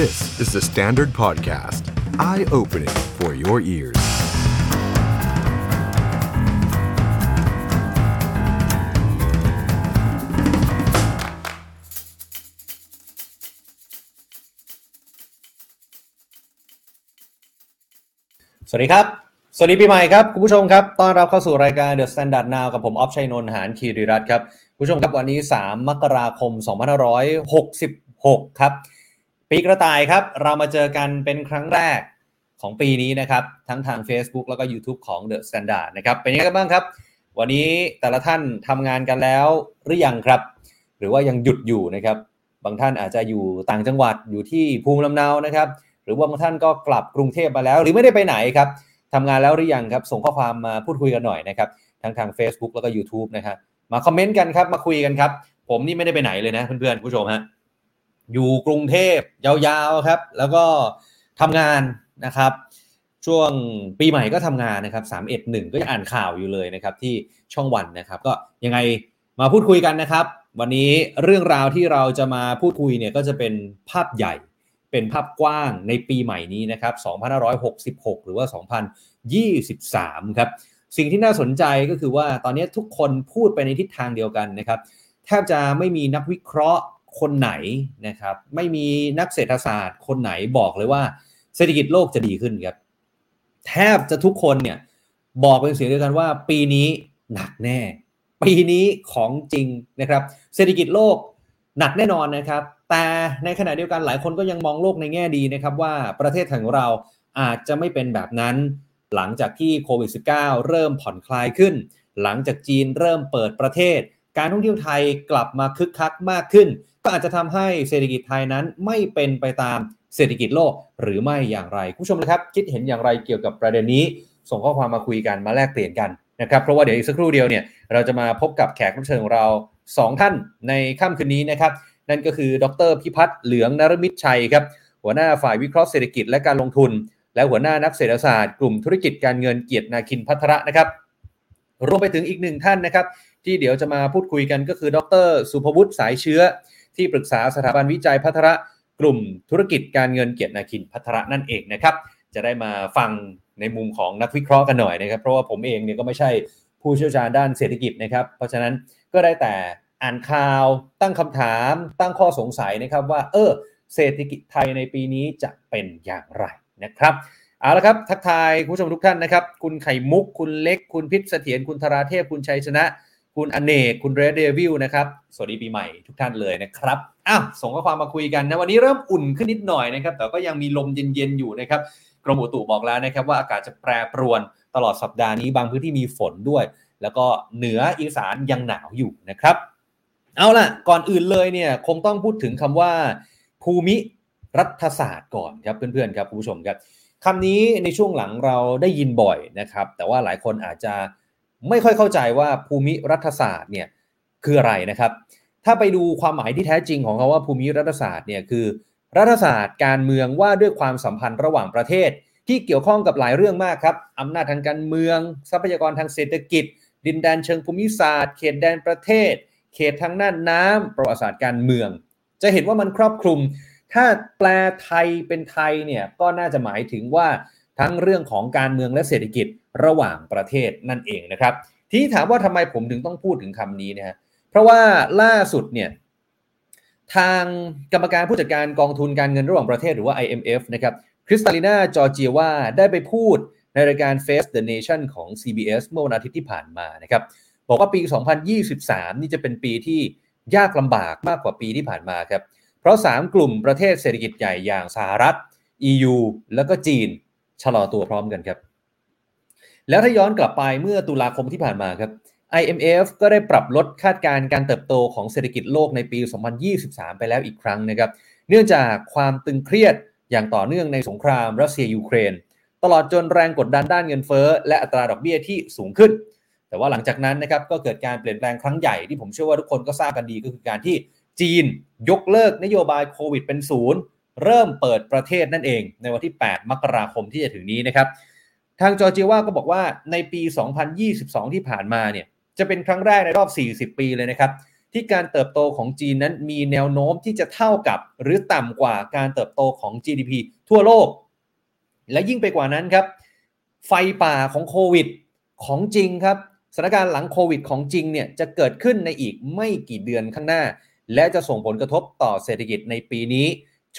This is the Standard Podcast. Eye-opening for your ears. สวัสดีครับ สวัสดีปีใหม่ครับ คุณผู้ชมครับ ต้อนรับเข้าสู่รายการ The Standard Now กับผมออฟชัยนนท์หานคีริรัตน์ครับ คุณผู้ชมครับวันนี้ 3 มกราคม 2566 ครับ ปีกระต่ายครับ เรามาเจอกันเป็นครั้งแรกของปีนี้นะครับ ทั้งทาง Facebook แล้วก็ YouTube ของ The Standard นะครับ เป็นยังไงบ้างครับ วันนี้แต่ละท่านทำงานกันแล้วหรือยังครับ หรือว่ายังหยุดอยู่นะครับ บางท่านอาจจะอยู่ต่างจังหวัดอยู่ที่ภูมิลำเนานะครับ หรือว่าบางท่านก็กลับกรุงเทพมาแล้ว หรือไม่ได้ไปไหนครับทำงานแล้วหรือยังครับ ส่งข้อความมาพูดคุยกันหน่อยนะครับ ทั้งทาง Facebook แล้วก็ YouTube นะครับมาคอมเมนต์กันครับ มาคุยกันครับ ผมนี่ไม่ได้ไปไหนเลยนะเพื่อนๆผู้ชมฮะ อยู่กรุงเทพยาวๆครับ แล้วก็ทำงานนะครับ ช่วงปีใหม่ก็ทำงานนะครับ3 1 1 ก็ยังอ่านข่าวอยู่เลยนะครับที่ช่องวันนะครับ ก็ยังไงมาพูดคุยกันนะครับ วันนี้เรื่องราวที่เราจะมาพูดคุยเนี่ยก็จะเป็นภาพใหญ่เป็นภาพกว้างในปีใหม่นี้นะครับ 2566 หรือว่า 2023 ครับ สิ่งที่น่าสนใจก็คือว่าตอนนี้ทุกคนพูดไปในทิศทางเดียวกันนะครับ แทบจะไม่มีนักวิเคราะห์ คนไหนนะครับ ไม่มีนักเศรษฐศาสตร์ คนไหนบอกเลยว่า เศรษฐกิจโลกจะดีขึ้นครับ แทบจะทุกคนเนี่ยบอกเป็นเสียงเดียวกันว่า ปีนี้หนักแน่ ปีนี้ของจริงนะครับ เศรษฐกิจโลกหนักแน่นอนนะครับ แต่ในขณะเดียวกันหลายคนก็ยังมองโลกในแง่ดีนะครับ ว่าประเทศของเราอาจจะไม่เป็นแบบนั้น หลังจากที่โควิด -19 เริ่มผ่อนคลายขึ้น หลังจากจีนเริ่มเปิดประเทศ การท่องเที่ยวไทยกลับมาคึกคักมากขึ้น ก็อาจจะทำให้เศรษฐกิจไทยนั้นไม่เป็นไปตามเศรษฐกิจโลกหรือไม่อย่างไรคุณผู้ชมนะครับ คิดเห็นอย่างไรเกี่ยวกับประเด็นนี้ ส่งข้อความมาคุยกันมาแลกเปลี่ยนกันนะครับเพราะว่าเดี๋ยวอีกสักครู่เดียวเนี่ยเราจะมาพบกับแขกรับเชิญของเรา 2 ท่านในค่ำคืนนี้นะครับนั่นก็คือดรพิพัฒน์เหลืองนรมิตรชัยครับหัวหน้าฝ่ายวิเคราะห์เศรษฐกิจและการลงทุน และหัวหน้านักเศรษฐศาสตร์กลุ่มธุรกิจการเงินเกียรตินาคินพัทระนะครับรวมไปถึงอีกหนึ่งท่านนะครับ ที่เดี๋ยวจะมาพูดคุยกันก็คือ ดร สุภวุฒิสายเชื้อ ที่ปรึกษาสถาบันวิจัยพัทระกลุ่มธุรกิจการเงินเกียรตินาคินพัทระนั่นเองนะครับ จะได้มาฟังในมุมของนักวิเคราะห์กันหน่อยนะครับ เพราะว่าผมเองเนี่ยก็ไม่ใช่ผู้เชี่ยวชาญด้านเศรษฐกิจนะครับ เพราะฉะนั้นก็ได้แต่อ่านข่าว ตั้งคำถาม ตั้งข้อสงสัยนะครับว่า เออ เศรษฐกิจไทยในปีนี้จะเป็นอย่างไรนะครับเอาละครับ ทักทายคุณผู้ชมทุกท่านนะครับ คุณไข่มุก คุณเล็ก คุณพิษเสถียรคุณธราเทพ คุณชัยชนะ คุณอเนกคุณเรดเดวิลนะครับ สวัสดีปีใหม่ทุกท่านเลยนะครับอ้าวส่งข้อความมาคุยกันนะ วันนี้เริ่มอุ่นขึ้นนิดหน่อยนะครับ แต่ก็ยังมีลมเย็นๆอยู่นะครับ กรมอุตุบอกแล้วนะครับ ว่าอากาศจะแปรปรวนตลอดสัปดาห์นี้บางพื้นที่มีฝนด้วย แล้วก็เหนืออีสานยังหนาวอยู่นะครับ เอาล่ะ ก่อนอื่นเลยเนี่ยคงต้องพูดถึงคำว่า ภูมิรัฐศาสตร์ก่อนครับเพื่อนๆครับคุณผู้ชมครับคำนี้ในช่วงหลังเราได้ยินบ่อยนะครับ แต่ว่าหลายคนอาจจะ ไม่ค่อยเข้าใจว่าภูมิรัฐศาสตร์เนี่ยคืออะไรนะครับ ถ้าไปดูความหมายที่แท้จริงของคาว่าภูมิรัฐศาสตร์เนี่ยคือ รัฐศาสตร์การเมืองว่าด้วยความสัมพันธ์ระหว่างประเทศ ที่เกี่ยวข้องกับหลายเรื่องมากครับอำนาจทางการเมือง ทรัพยากรทางเศรษฐกิจ ดินแดนเชิงภูมิศาสตร์ เขตแดนประเทศ เขตทางน่านน้ำประวัติศาสตร์การเมือง จะเห็นว่ามันครอบคลุม ถ้าแปลไทยเป็นไทยเนี่ยก็น่าจะหมายถึงว่า ทั้งเรื่องของการเมืองและเศรษฐกิจระหว่างประเทศนั่นเองนะครับ ทีนี้ถามว่าทำไมผมถึงต้องพูดถึงคำนี้นะฮะเพราะว่าล่าสุดเนี่ยทางกรรมการผู้จัดการกองทุนการเงินระหว่างประเทศหรือว่า IMF นะครับคริสตาลินาจอร์เจียว่าได้ไปพูดในรายการ Face the Nation ของ CBS เมื่อวันอาทิตย์ที่ผ่านมานะครับบอกว่าปี 2023 นี่จะเป็นปีที่ยากลำบากมากกว่าปีที่ผ่านมาครับ เพราะ 3 กลุ่มประเทศเศรษฐกิจใหญ่อย่างสหรัฐ EU แล้วก็จีน ชะลอตัวพร้อมกันครับ แล้วถ้าย้อนกลับไปเมื่อตุลาคมที่ผ่านมาครับ IMF ก็ได้ปรับลดคาดการณ์การเติบโตของเศรษฐกิจโลกในปี 2023 ไปแล้วอีกครั้งนะครับ เนื่องจากความตึงเครียดอย่างต่อเนื่องในสงครามรัสเซียยูเครน ตลอดจนแรงกดดันด้านเงินเฟ้อและอัตราดอกเบี้ยที่สูงขึ้น แต่ว่าหลังจากนั้นนะครับก็เกิดการเปลี่ยนแปลงครั้งใหญ่ที่ผมเชื่อว่าทุกคนก็ทราบกันดีก็คือการที่จีนยกเลิกนโยบายโควิดเป็นศูนย์ เริ่มเปิดประเทศนั่นเอง ในวันที่ 8 มกราคมที่จะถึงนี้นะครับ ทางจอร์เจียว่าก็บอกว่าในปี 2022 ที่ผ่านมาเนี่ยจะเป็นครั้งแรกในรอบ 40 ปีเลยนะครับ ที่การเติบโตของจีนนั้นมีแนวโน้มที่จะเท่ากับ หรือต่ำกว่าการเติบโตของ GDP ทั่วโลก และยิ่งไปกว่านั้นครับ ไฟป่าของโควิดของจริงครับสถานการณ์หลังโควิดของจริงเนี่ยจะเกิดขึ้นในอีกไม่กี่เดือนข้างหน้า และจะส่งผลกระทบต่อเศรษฐกิจในปีนี้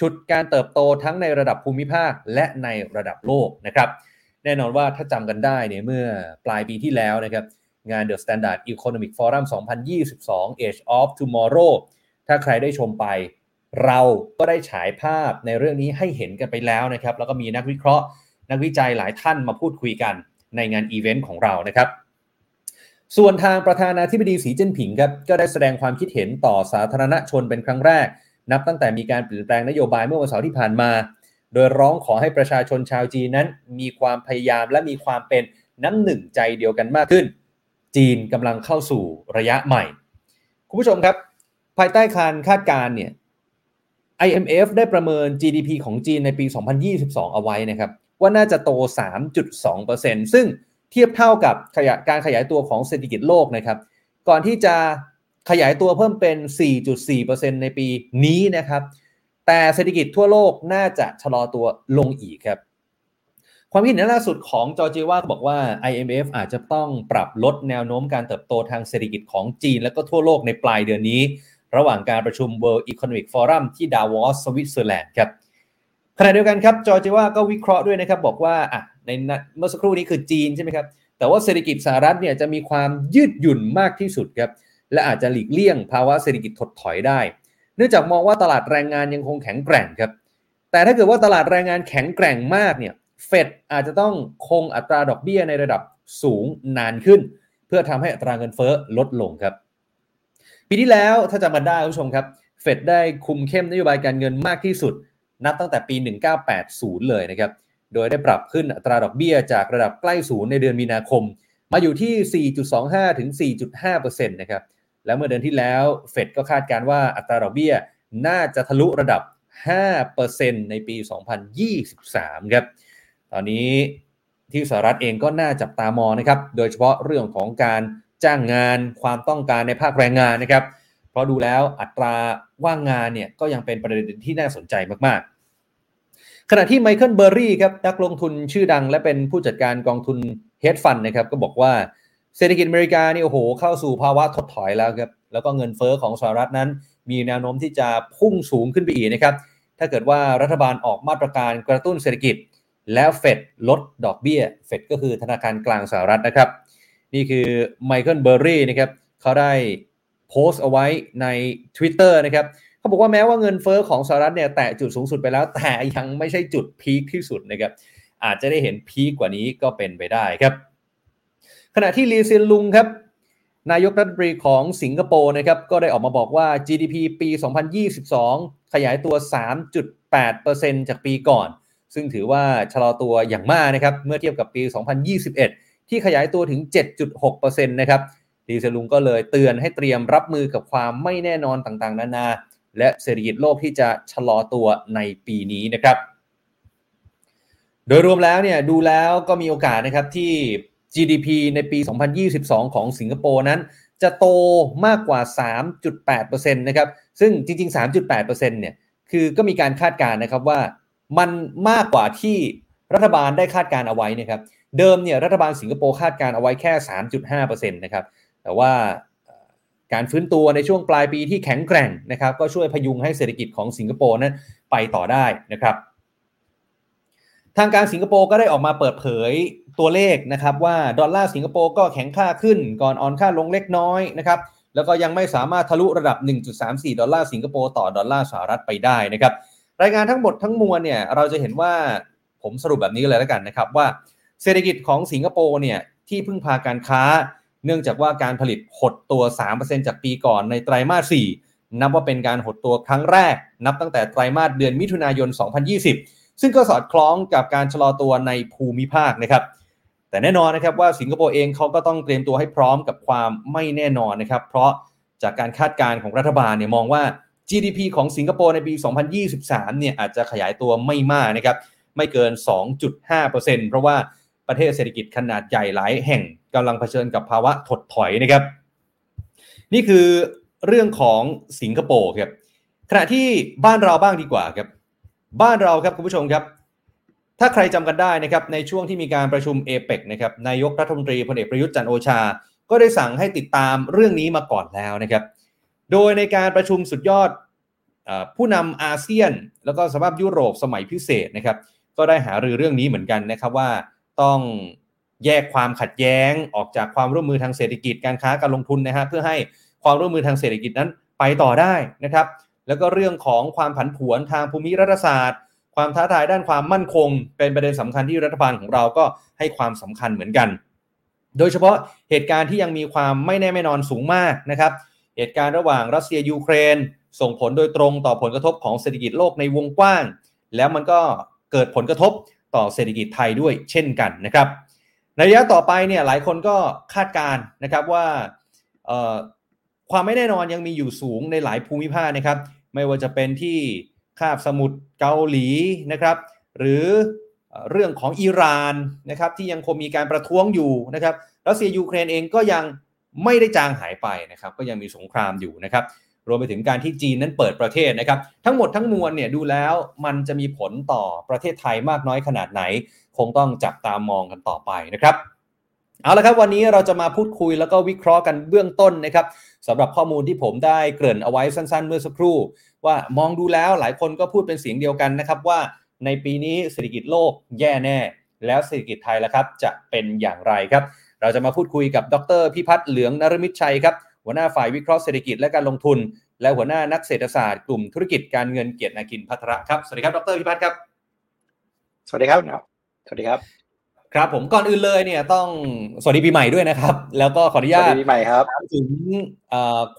ชุดการเติบโตทั้งในระดับภูมิภาคและในระดับโลกนะครับ แน่นอนว่าถ้าจำกันได้เนี่ยเมื่อปลายปีที่แล้วนะครับ งาน The Standard Economic Forum 2022 Age of Tomorrow ถ้าใครได้ชมไป เราก็ได้ฉายภาพในเรื่องนี้ให้เห็นกันไปแล้วนะครับ แล้วก็มีนักวิเคราะห์ นักวิจัยหลายท่านมาพูดคุยกันในงานอีเวนต์ของเรานะครับ ส่วนทางประธานาธิบดีสีจิ้นผิงครับก็ได้แสดงความคิดเห็นต่อสาธารณชนเป็นครั้งแรก นับตั้งแต่มีการเปลี่ยนแปลงนโยบายเมื่อวันเสาร์ที่ผ่านมา โดยร้องขอให้ประชาชนชาวจีนนั้น มีความพยายามและมีความเป็นน้ำหนึ่งใจเดียวกันมากขึ้น จีนกำลังเข้าสู่ระยะใหม่ คุณผู้ชมครับ ภายใต้การคาดการณ์เนี่ย IMF ได้ประเมิน GDP ของจีนในปี 2022 เอาไว้นะครับ ว่าน่าจะโต 3.2%ซึ่งเทียบเท่ากับขยะการขยายตัวของเศรษฐกิจโลกนะครับ ก่อนที่จะ ขยายตัวเพิ่มเป็น 4.4%ในปีนี้นะครับ แต่เศรษฐกิจทั่วโลกน่าจะชะลอตัวลงอีกครับ ความคิดเห็นล่าสุดของจอร์จีว่าบอกว่า IMF อาจจะต้องปรับลดแนวโน้มการเติบโตทางเศรษฐกิจของจีน และก็ทั่วโลกในปลายเดือนนี้ ระหว่างการประชุม World Economic Forum ที่ดาวอสสวิตเซอร์แลนด์ครับขณะเดียวกันครับจอร์จีว่าก็วิเคราะห์ด้วยนะครับบอกว่าอะในเมื่อสักครู่นี้คือจีนใช่ไหมครับแต่ว่าเศรษฐกิจสหรัฐเนี่ยจะมีความยืดหยุ่นมากที่สุดครับ และอาจจะหลีกเลี่ยงภาวะเศรษฐกิจถดถอยได้ เนื่องจากมองว่าตลาดแรงงานยังคงแข็งแกร่งครับ แต่ถ้าเกิดว่าตลาดแรงงานแข็งแกร่งมากเนี่ย เฟดอาจจะต้องคงอัตราดอกเบี้ยในระดับสูงนานขึ้น เพื่อทำให้อัตราเงินเฟ้อลดลงครับ ปีที่แล้วถ้าจำกันได้คุณผู้ชมครับ เฟดได้คุมเข้มนโยบายการเงินมากที่สุด นับตั้งแต่ปี 1980 เลยนะครับ โดยได้ปรับขึ้นอัตราดอกเบี้ยจากระดับใกล้ศูนย์ในเดือนมีนาคม มาอยู่ที่ 4.25 ถึง 4.5%นะครับ แล้วเมื่อเดือนที่แล้วเฟดก็คาดการว่าอัตราดอกเบี้ยน่าจะทะลุระดับ 5%ในปี 2023 ครับ ตอนนี้ที่สหรัฐเองก็น่าจับตามองนะครับ โดยเฉพาะเรื่องของการจ้างงานความต้องการในภาคแรงงานนะครับ เพราะดูแล้วอัตราว่างงานเนี่ยก็ยังเป็นประเด็นที่น่าสนใจมากๆ ขณะที่ไมเคิลเบอร์รี่ครับนักลงทุนชื่อดังและเป็นผู้จัดการกองทุนเฮดฟันนะครับก็บอกว่า เศรษฐกิจอเมริกานี่โอ้โหเข้าสู่ภาวะถดถอยแล้วครับแล้วก็เงินเฟอ้อของสหรัฐนั้น มีแนวโน้มที่จะพุ่งสูงขึ้นไปอีกนะครับถ้าเกิดว่ารัฐบาลออกมาตรการกระตุ้นเศรษฐกิจ แล้วเฟดลดดอกเบี้ยเฟดก็คือธนาคารกลางสหรัฐนะครับ นี่คือไมเคิลเบอร์รี่นะครับเขาได้โพสต์เอาไว้ใน Twitter นะครับเขาบอกว่าแม้ว่าเงินเฟ้อของสหรัฐเนี่ยแตะจุดสูงสุดไปแล้ว แต่ยังไม่ใช่จุด peak ที่สุดนะครับอาจจะได้เห็น peak กว่านี้ก็เป็นไปได้ครับ ขณะที่ลีเซียนลุงครับ นายกรัฐมนตรีของสิงคโปร์นะครับก็ได้ออกมาบอกว่า GDP ปี 2022 ขยายตัว 3.8%จากปีก่อน ซึ่งถือว่าชะลอตัวอย่างมากนะครับเมื่อเทียบกับปี 2021 ที่ขยายตัวถึง 7.6%นะครับดีเซลุงก็เลยเตือนให้เตรียมรับมือกับความไม่แน่นอนต่างๆ นานา และเศรษฐกิจโลกที่จะชะลอตัวในปีนี้นะครับ โดยรวมแล้วเนี่ยดูแล้วก็มีโอกาสนะครับที่ GDP ในปี 2022 ของสิงคโปร์นั้น จะโตมากกว่า 3.8%นะครับ ซึ่งจริง ๆ 3.8%เนี่ยคือก็มีการคาดการณ์นะครับว่ามันมากกว่าที่รัฐบาลได้คาดการเอาไว้นะครับ เดิมเนี่ยรัฐบาลสิงคโปร์คาดการเอาไว้แค่ 3.5%นะครับ แต่ว่าการฟื้นตัวในช่วงปลายปีที่แข็งแกร่งนะครับ ก็ช่วยพยุงให้เศรษฐกิจของสิงคโปร์นั้นไปต่อได้นะครับ ทางการสิงคโปร์ก็ได้ออกมาเปิดเผยตัวเลขนะครับว่าดอลลาร์สิงคโปร์ก็แข็งค่าขึ้นก่อนอ่อนค่าลงเล็กน้อยนะครับแล้วก็ยังไม่สามารถทะลุระดับ 1.34 ดอลลาร์สิงคโปร์ต่อดอลลาร์สหรัฐไปได้นะครับรายงานทั้งหมดทั้งมวลเนี่ยเราจะเห็นว่าผมสรุปแบบนี้เลยแล้วกันนะครับว่าเศรษฐกิจของสิงคโปร์เนี่ยที่พึ่งพาการค้า เนื่องจากว่าการผลิตหดตัว 3%จากปีก่อนในไตรมาส 4 นับว่าเป็นการหดตัวครั้งแรก นับตั้งแต่ไตรมาสเดือนมิถุนายน 2020 ซึ่งก็สอดคล้องกับการชะลอตัวในภูมิภาคนะครับ แต่แน่นอนนะครับว่าสิงคโปร์เองเขาก็ต้องเตรียมตัวให้พร้อมกับความไม่แน่นอนนะครับ เพราะจากการคาดการณ์ของรัฐบาลเนี่ยมองว่า GDP ของสิงคโปร์ในปี 2023 เนี่ยอาจจะขยายตัวไม่มากนะครับ ไม่เกิน 2.5%เพราะว่าประเทศเศรษฐกิจขนาดใหญ่หลายแห่งกำลังเผชิญกับภาวะถดถอยนะครับ นี่คือเรื่องของสิงคโปร์ครับขณะที่บ้านเราบ้างดีกว่าครับ บ้านเราครับคุณผู้ชมครับ ถ้าใครจำกันได้นะครับในช่วงที่มีการประชุมเอเปกนะครับนายกรัฐมนตรีพลเอกประยุทธ์จันโอชา ก็ได้สั่งให้ติดตามเรื่องนี้มาก่อนแล้วนะครับ โดยในการประชุมสุดยอดผู้นำอาเซียน แล้วก็สภาพยุโรปสมัยพิเศษนะครับ ก็ได้หารือเรื่องนี้เหมือนกันนะครับว่าต้องแยกความขัดแย้งออกจากความร่วมมือทางเศรษฐกิจการค้าการลงทุนนะฮะเพื่อให้ความร่วมมือทางเศรษฐกิจนั้นไปต่อได้นะครับ แล้วก็เรื่องของความผันผวนทางภูมิรัฐศาสตร์ ความท้าทายด้านความมั่นคง เป็นประเด็นสำคัญที่รัฐบาลของเราก็ให้ความสำคัญเหมือนกัน โดยเฉพาะเหตุการณ์ที่ยังมีความไม่แน่ไม่นอนสูงมากนะครับ เหตุการณ์ระหว่างรัสเซียยูเครน ส่งผลโดยตรงต่อผลกระทบของเศรษฐกิจโลกในวงกว้าง แล้วมันก็เกิดผลกระทบต่อเศรษฐกิจไทยด้วยเช่นกันนะครับในระยะต่อไปเนี่ยหลายคนก็คาดการนะครับว่าความไม่แน่นอนยังมีอยู่สูงในหลายภูมิภาคนะครับ ไม่ว่าจะเป็นที่คาบสมุทรเกาหลีนะครับ หรือเรื่องของอิหร่านนะครับที่ยังคงมีการประท้วงอยู่นะครับรัสเซียยูเครนเองก็ยังไม่ได้จางหายไปนะครับ ก็ยังมีสงครามอยู่นะครับ รวมไปถึงการที่จีนนั้นเปิดประเทศนะครับ ทั้งหมดทั้งมวลเนี่ยดูแล้วมันจะมีผลต่อประเทศไทยมากน้อยขนาดไหน คงต้องจับตามองกันต่อไปนะครับ เอาละครับวันนี้เราจะมาพูดคุยแล้วก็วิเคราะห์กันเบื้องต้นนะครับ สำหรับข้อมูลที่ผมได้เกริ่นเอาไว้สั้น ๆ เมื่อสักครู่ ว่ามองดูแล้วหลายคนก็พูดเป็นเสียงเดียวกันนะครับว่าในปีนี้เศรษฐกิจโลกแย่แน่ แล้วเศรษฐกิจไทยล่ะครับ จะเป็นอย่างไรครับ เราจะมาพูดคุยกับดรพิพัฒน์เหลืองนรมิตชัยครับหัวหน้าฝ่ายวิเคราะห์เศรษฐกิจและการลงทุน และหัวหน้านักเศรษฐศาสตร์กลุ่มธุรกิจการเงินเกียรตินาคินพัทระครับสวัสดีครับดรพิพัฒน์ครับ สวัสดีครับสวัสดีครับ ครับผมก่อนอื่นเลยเนี่ยต้องสวัสดีปีใหม่ด้วยนะครับ แล้วก็ขออนุญาตสวัสดีปีใหม่ครับถึง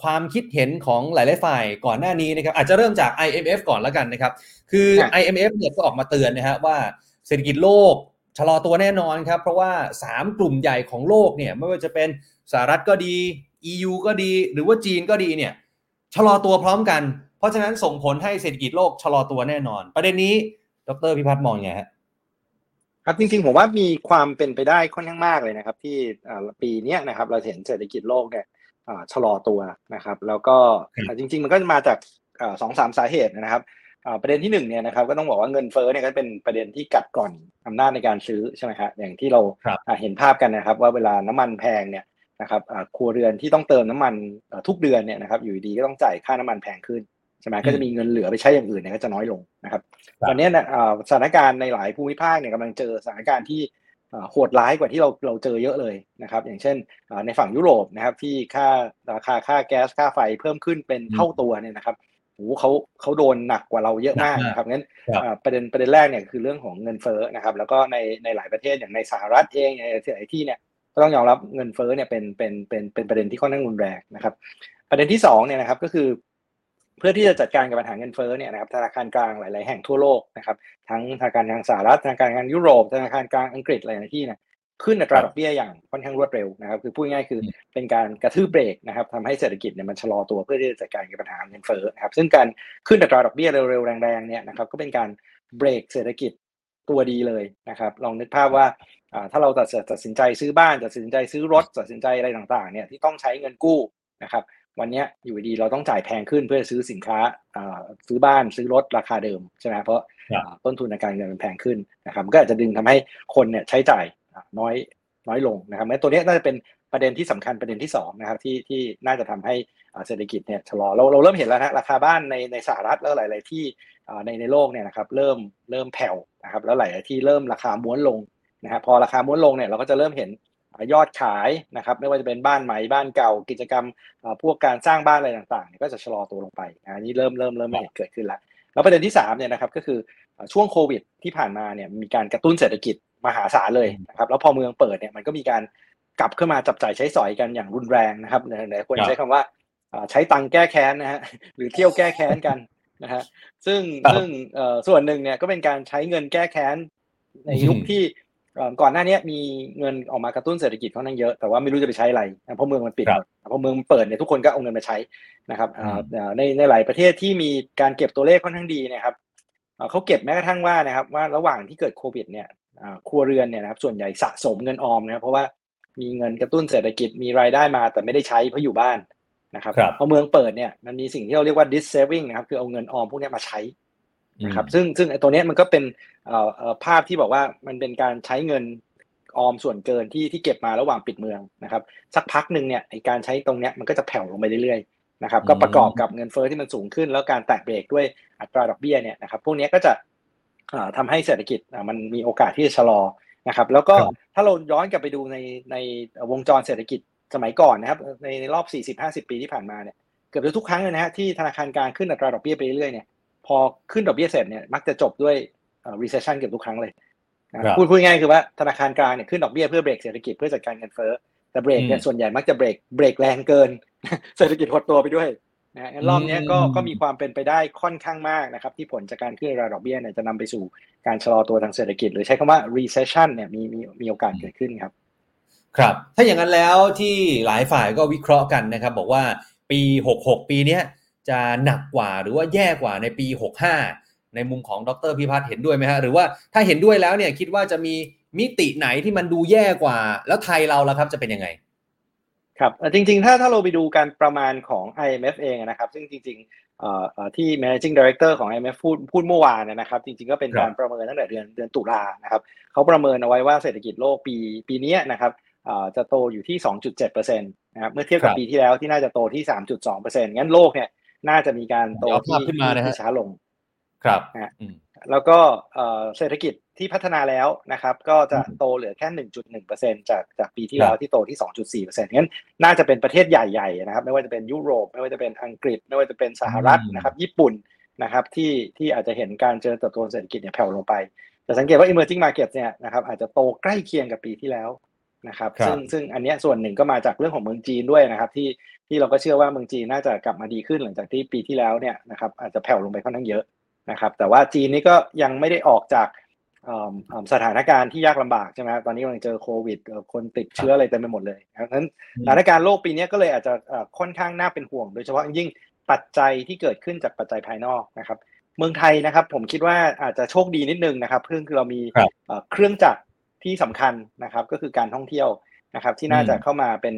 ความคิดเห็นของหลาย ๆ ฝ่ายก่อนหน้านี้นะครับอาจจะเริ่มจาก IMF ก่อนแล้วกันนะครับ คือ IMF เนี่ยก็ออกมาเตือนนะฮะว่าเศรษฐกิจโลกชะลอตัวแน่นอนครับ เพราะว่า 3 กลุ่มใหญ่ของโลกเนี่ยไม่ว่าจะเป็นสหรัฐก็ดี EU ก็ดี หรือว่าจีนก็ดีเนี่ยชะลอตัวพร้อมกัน เพราะฉะนั้นส่งผลให้เศรษฐกิจโลกชะลอตัวแน่นอน ประเด็นนี้ดรพิพัฒน์มองไงฮะ ครับจริงๆผมว่ามีความเป็นไปได้ค่อนข้างมากเลยนะครับ ที่ปีนี้นะครับเราเห็นเศรษฐกิจโลกเนี่ยชะลอตัวนะครับ แล้วก็จริง ๆ มันก็มาจากสองสามสาเหตุนะครับประเด็นที่หนึ่งเนี่ยนะครับก็ต้องบอกว่าเงินเฟ้อเนี่ยก็เป็นประเด็นที่กัดก่อนอำนาจในการซื้อใช่ไหมครับอย่างที่เราเห็นภาพกันนะครับ ว่าเวลาน้ำมันแพงเนี่ยนะครับครัวเรือนที่ต้องเติมน้ำมันทุกเดือนเนี่ยนะครับอยู่ดีก็ต้องจ่ายค่าน้ำมันแพงขึ้น ใช่ไหมก็จะมีเงินเหลือไปใช้อย่างอื่นเนี่ยก็จะน้อยลงนะครับ ตอนนี้นะสถานการณ์ในหลายภูมิภาคเนี่ยกำลังเจอสถานการณ์ที่โหดร้ายกว่าที่เราเราเจอเยอะเลยนะครับ อย่างเช่นในฝั่งยุโรปนะครับที่ค่าราคาค่าแก๊สค่าไฟเพิ่มขึ้นเป็นเท่าตัวเนี่ยนะครับโอ้เขาเขาโดนหนักกว่าเราเยอะมากนะครับงั้นประเด็นประเด็นแรกเนี่ยคือเรื่องของเงินเฟ้อนะครับ แล้วก็ในในหลายประเทศอย่างในสหรัฐเองในหลายที่เนี่ยก็ต้องยอมรับเงินเฟ้อเนี่ยเป็นเป็นเป็นเป็นประเด็นที่ค่อนข้างรุนแรงนะครับ ประเด็นที่สองเนี่ยนะครับก็คือ เพื่อที่จะจัดการกับปัญหาเงินเฟ้อเนี่ยนะครับธนาคารกลางหลาย ๆ แห่งทั่วโลกนะครับทั้งธนาคารทางสหรัฐธนาคารทางยุโรปธนาคารกลางอังกฤษอะไรในที่เนี่ยขึ้นอัตราดอกเบี้ยอย่างค่อนข้างรวดเร็วนะครับคือพูดง่ายคือเป็นการกระทืบเบรกนะครับทำให้เศรษฐกิจเนี่ยมันชะลอตัวเพื่อที่จะจัดการกับปัญหาเงินเฟ้อนะครับซึ่งการขึ้นอัตราดอกเบี้ยเร็วๆแรงๆเนี่ยนะครับก็เป็นการเบรกเศรษฐกิจตัวดีเลยนะครับลองนึกภาพว่าถ้าเราตัดตัดสินใจซื้อบ้านตัดสินใจซื้อรถตัดสินใจอะไรต่างๆเนี่ยที่ต้องใช้เงินกู้นะครับ วันนี้อยู่ดีเราต้องจ่ายแพงขึ้นเพื่อซื้อสินค้าซื้อบ้านซื้อรถราคาเดิมใช่ไหมเพราะต้นทุนในการเงินมันแพงขึ้นนะครับก็อาจจะดึงทำให้คนเนี่ยใช้จ่ายน้อยน้อยลงนะครับตัวนี้น่าจะเป็นประเด็นที่สำคัญประเด็นที่2นะครับที่ที่น่าจะทำให้เศรษฐกิจเนี่ยชะลอเราเราเริ่มเห็นแล้วนะราคาบ้านในในสหรัฐแล้วหลาย ๆ ที่ในในโลกเนี่ยนะครับเริ่มเริ่มแผ่วนะครับแล้วหลาย ๆ ที่เริ่มราคาม้วนลงนะครับพอราคาม้วนลงเนี่ยเราก็จะเริ่มเห็น ยอดขายนะครับไม่ว่าจะเป็นบ้านใหม่บ้านเก่ากิจกรรมพวกการสร้างบ้านอะไรต่างๆก็จะชะลอตัวลงไปอันนี้เริ่มเริ่มเริ่มไม่เห็นเกิดขึ้นแล้วแล้วประเด็นที่3เนี่ยนะครับก็คือช่วงโควิดที่ผ่านมาเนี่ยมีการกระตุ้นเศรษฐกิจมหาศาลเลยนะครับแล้วพอเมืองเปิดเนี่ยมันก็มีการกลับขึ้นมาจับจ่ายใช้สอยกันอย่างรุนแรงนะครับหลายคนใช้คำว่าใช้ตังแก้แค้นนะฮะหรือเที่ยวแก้แค้นกันนะฮะซึ่งซึ่งส่วนหนึ่งเนี่ยก็เป็นการใช้เงินแก้แค้นในยุคที่ ก่อนหน้านี้มีเงินออกมากระตุ้นเศรษฐกิจค่อนข้างเยอะแต่ว่าไม่รู้จะไปใช้อะไรเพราะเมืองมันปิดเพราะเมืองเปิดเนี่ยทุกคนก็เอาเงินมาใช้นะครับในในหลายประเทศที่มีการเก็บตัวเลขค่อนข้างดีนะครับเขาเก็บแม้กระทั่งว่านะครับว่าระหว่างที่เกิดโควิดเนี่ยครัวเรือนเนี่ยนะครับส่วนใหญ่สะสมเงินออมนะครับเพราะว่ามีเงินกระตุ้นเศรษฐกิจมีรายได้มาแต่ไม่ได้ใช้เพราะอยู่บ้านนะครับครับพอเมืองเปิดเนี่ยมันมีสิ่งที่เราเรียกว่า dis saving นะครับคือเอาเงินออมพวกเนี้ยมาใช้ นะครับซึ่งซึ่งไอ้ตัวเนี้ยมันก็เป็นเอ่อเอ่อภาพที่บอกว่ามันเป็นการใช้เงินออมส่วนเกินที่ที่เก็บมาระหว่างปิดเมืองนะครับ สักพักหนึ่งเนี่ยไอ้การใช้ตรงเนี้ยมันก็จะแผ่วลงไปเรื่อยๆนะครับ ก็ประกอบกับเงินเฟ้อที่มันสูงขึ้น แล้วการแตะเบรกด้วยอัตราดอกเบี้ยเนี่ยนะครับ พวกเนี้ยก็จะเอ่อทำให้เศรษฐกิจอะมันมีโอกาสที่จะชะลอนะครับ แล้วก็ครับถ้าเราย้อนกลับไปดูในในวงจรเศรษฐกิจสมัยก่อนนะครับในในรอบ 40-50 ปีที่ผ่านมาเนี่ยเกือบจะทุกครั้งเลยนะฮะที่ธนาคารกลางขึ้นอัตราดอกเบี้ยไปเรื่อยๆเนี่ย พอขึ้นดอกเบี้ยเสร็จเนี่ยมักจะจบด้วยเอ่อ recession เกือบทุกครั้งเลยนะครับพูดพูดง่ายๆคือว่าธนาคารกลางเนี่ยขึ้นดอกเบี้ยเพื่อเบรกเศรษฐกิจเพื่อจัดการเงินเฟ้อแต่เบรกเนี่ยอืมส่วนใหญ่มักจะเบรกเบรกแรงเกิน เศรษฐกิจหดตัวไปด้วยนะงั้นรอบเนี้ยก็อืมก็มีความเป็นไปได้ค่อนข้างมากนะครับที่ผลจากการขึ้นอัตราดอกเบี้ยเนี่ยจะนำไปสู่การชะลอตัวทางเศรษฐกิจ หรือใช้คำว่า recession เนี่ยมีมีมีโอกาสเกิดขึ้นครับ ครับ ถ้าอย่างนั้นแล้วที่หลายฝ่ายก็วิเคราะห์กันนะครับ บอกว่าปี 66 ปีเนี้ย จะหนักกว่าหรือว่าแย่กว่าในปี 65 ในมุมของดรพิพัฒน์เห็นด้วยไหมฮะหรือว่าถ้าเห็นด้วยแล้วเนี่ยคิดว่าจะมีมิติไหนที่มันดูแย่กว่า แล้วไทยเราล่ะครับจะเป็นยังไงครับเอ่อจริงๆ ถ้าถ้าเราไปดูการประมาณของ IMF เองนะครับ ซึ่งจริงๆเอ่อเอ่อที่ managing director ของ IMF พูดพูดเมื่อวานเนยนะครับ จริงๆ ก็เป็นครับการประเมินตั้งแต่เดือนเดือนตุลานะครับเขาประเมินเอาไว้ว่าเศรษฐกิจโลกปีปีเนี้ยนะครับเอ่อจะโตอยู่ที่ 2.7%นะครับเมื่อเทียบกับครับปีที่แล้วที่น่าจะโตที่ 3.2%งั้นโลกเนี่ย น่าจะมีการโตเดี๋ยวเอาที่ภาพขึ้นมานะฮะที่ช้าลงครับนะฮะอืมแล้วก็เอ่อเศรษฐกิจที่พัฒนาแล้วนะครับ ก็จะโตเหลือแค่ 1.1%จากจากปีที่แล้วที่โตที่ 2.4%งั้นน่าจะเป็นประเทศใหญ่ๆนะครับ ไม่ว่าจะเป็นยุโรป ไม่ว่าจะเป็นอังกฤษ ไม่ว่าจะเป็นสหรัฐอืมนะครับ ญี่ปุ่นนะครับที่ที่อาจจะเห็นการเจริญเติบโตทางเศรษฐกิจเนี่ยแผ่วลงไปแต่สังเกตว่า emerging market เนี่ยนะครับอาจจะโตใกล้เคียงกับปีที่แล้ว นะครับครับซึ่งซึ่งอันเนี้ยส่วนหนึ่งก็มาจากเรื่องของเมืองจีนด้วยนะครับ ที่ที่เราก็เชื่อว่าเมืองจีนน่าจะกลับมาดีขึ้นหลังจากที่ปีที่แล้วเนี่ยนะครับอาจจะแผ่วลงไปค่อนข้างเยอะนะครับ แต่ว่าจีนนี่ก็ยังไม่ได้ออกจากเอิ่มเอิ่มสถานการณ์ที่ยากลำบากใช่ไหมครับตอนนี้กำลังเจอโควิดเอ่อคนติดเชื้ออะไรเต็มไปหมดเลยนะครับฉะนั้นอืมสถานการณ์โลกปีนี้ก็เลยอาจจะเอ่อค่อนข้างน่าเป็นห่วง โดยเฉพาะยิ่งปัจจัยที่เกิดขึ้นจากปัจจัยภายนอกนะครับ เมืองไทยนะครับ ผมคิดว่าอาจจะโชคดีนิดนึงนะครับเพื่อคือเรามีครับเอ่อเครื่องจักร ที่สำคัญนะครับก็คือการท่องเที่ยวนะครับที่น่าจะอืมเข้ามาเป็น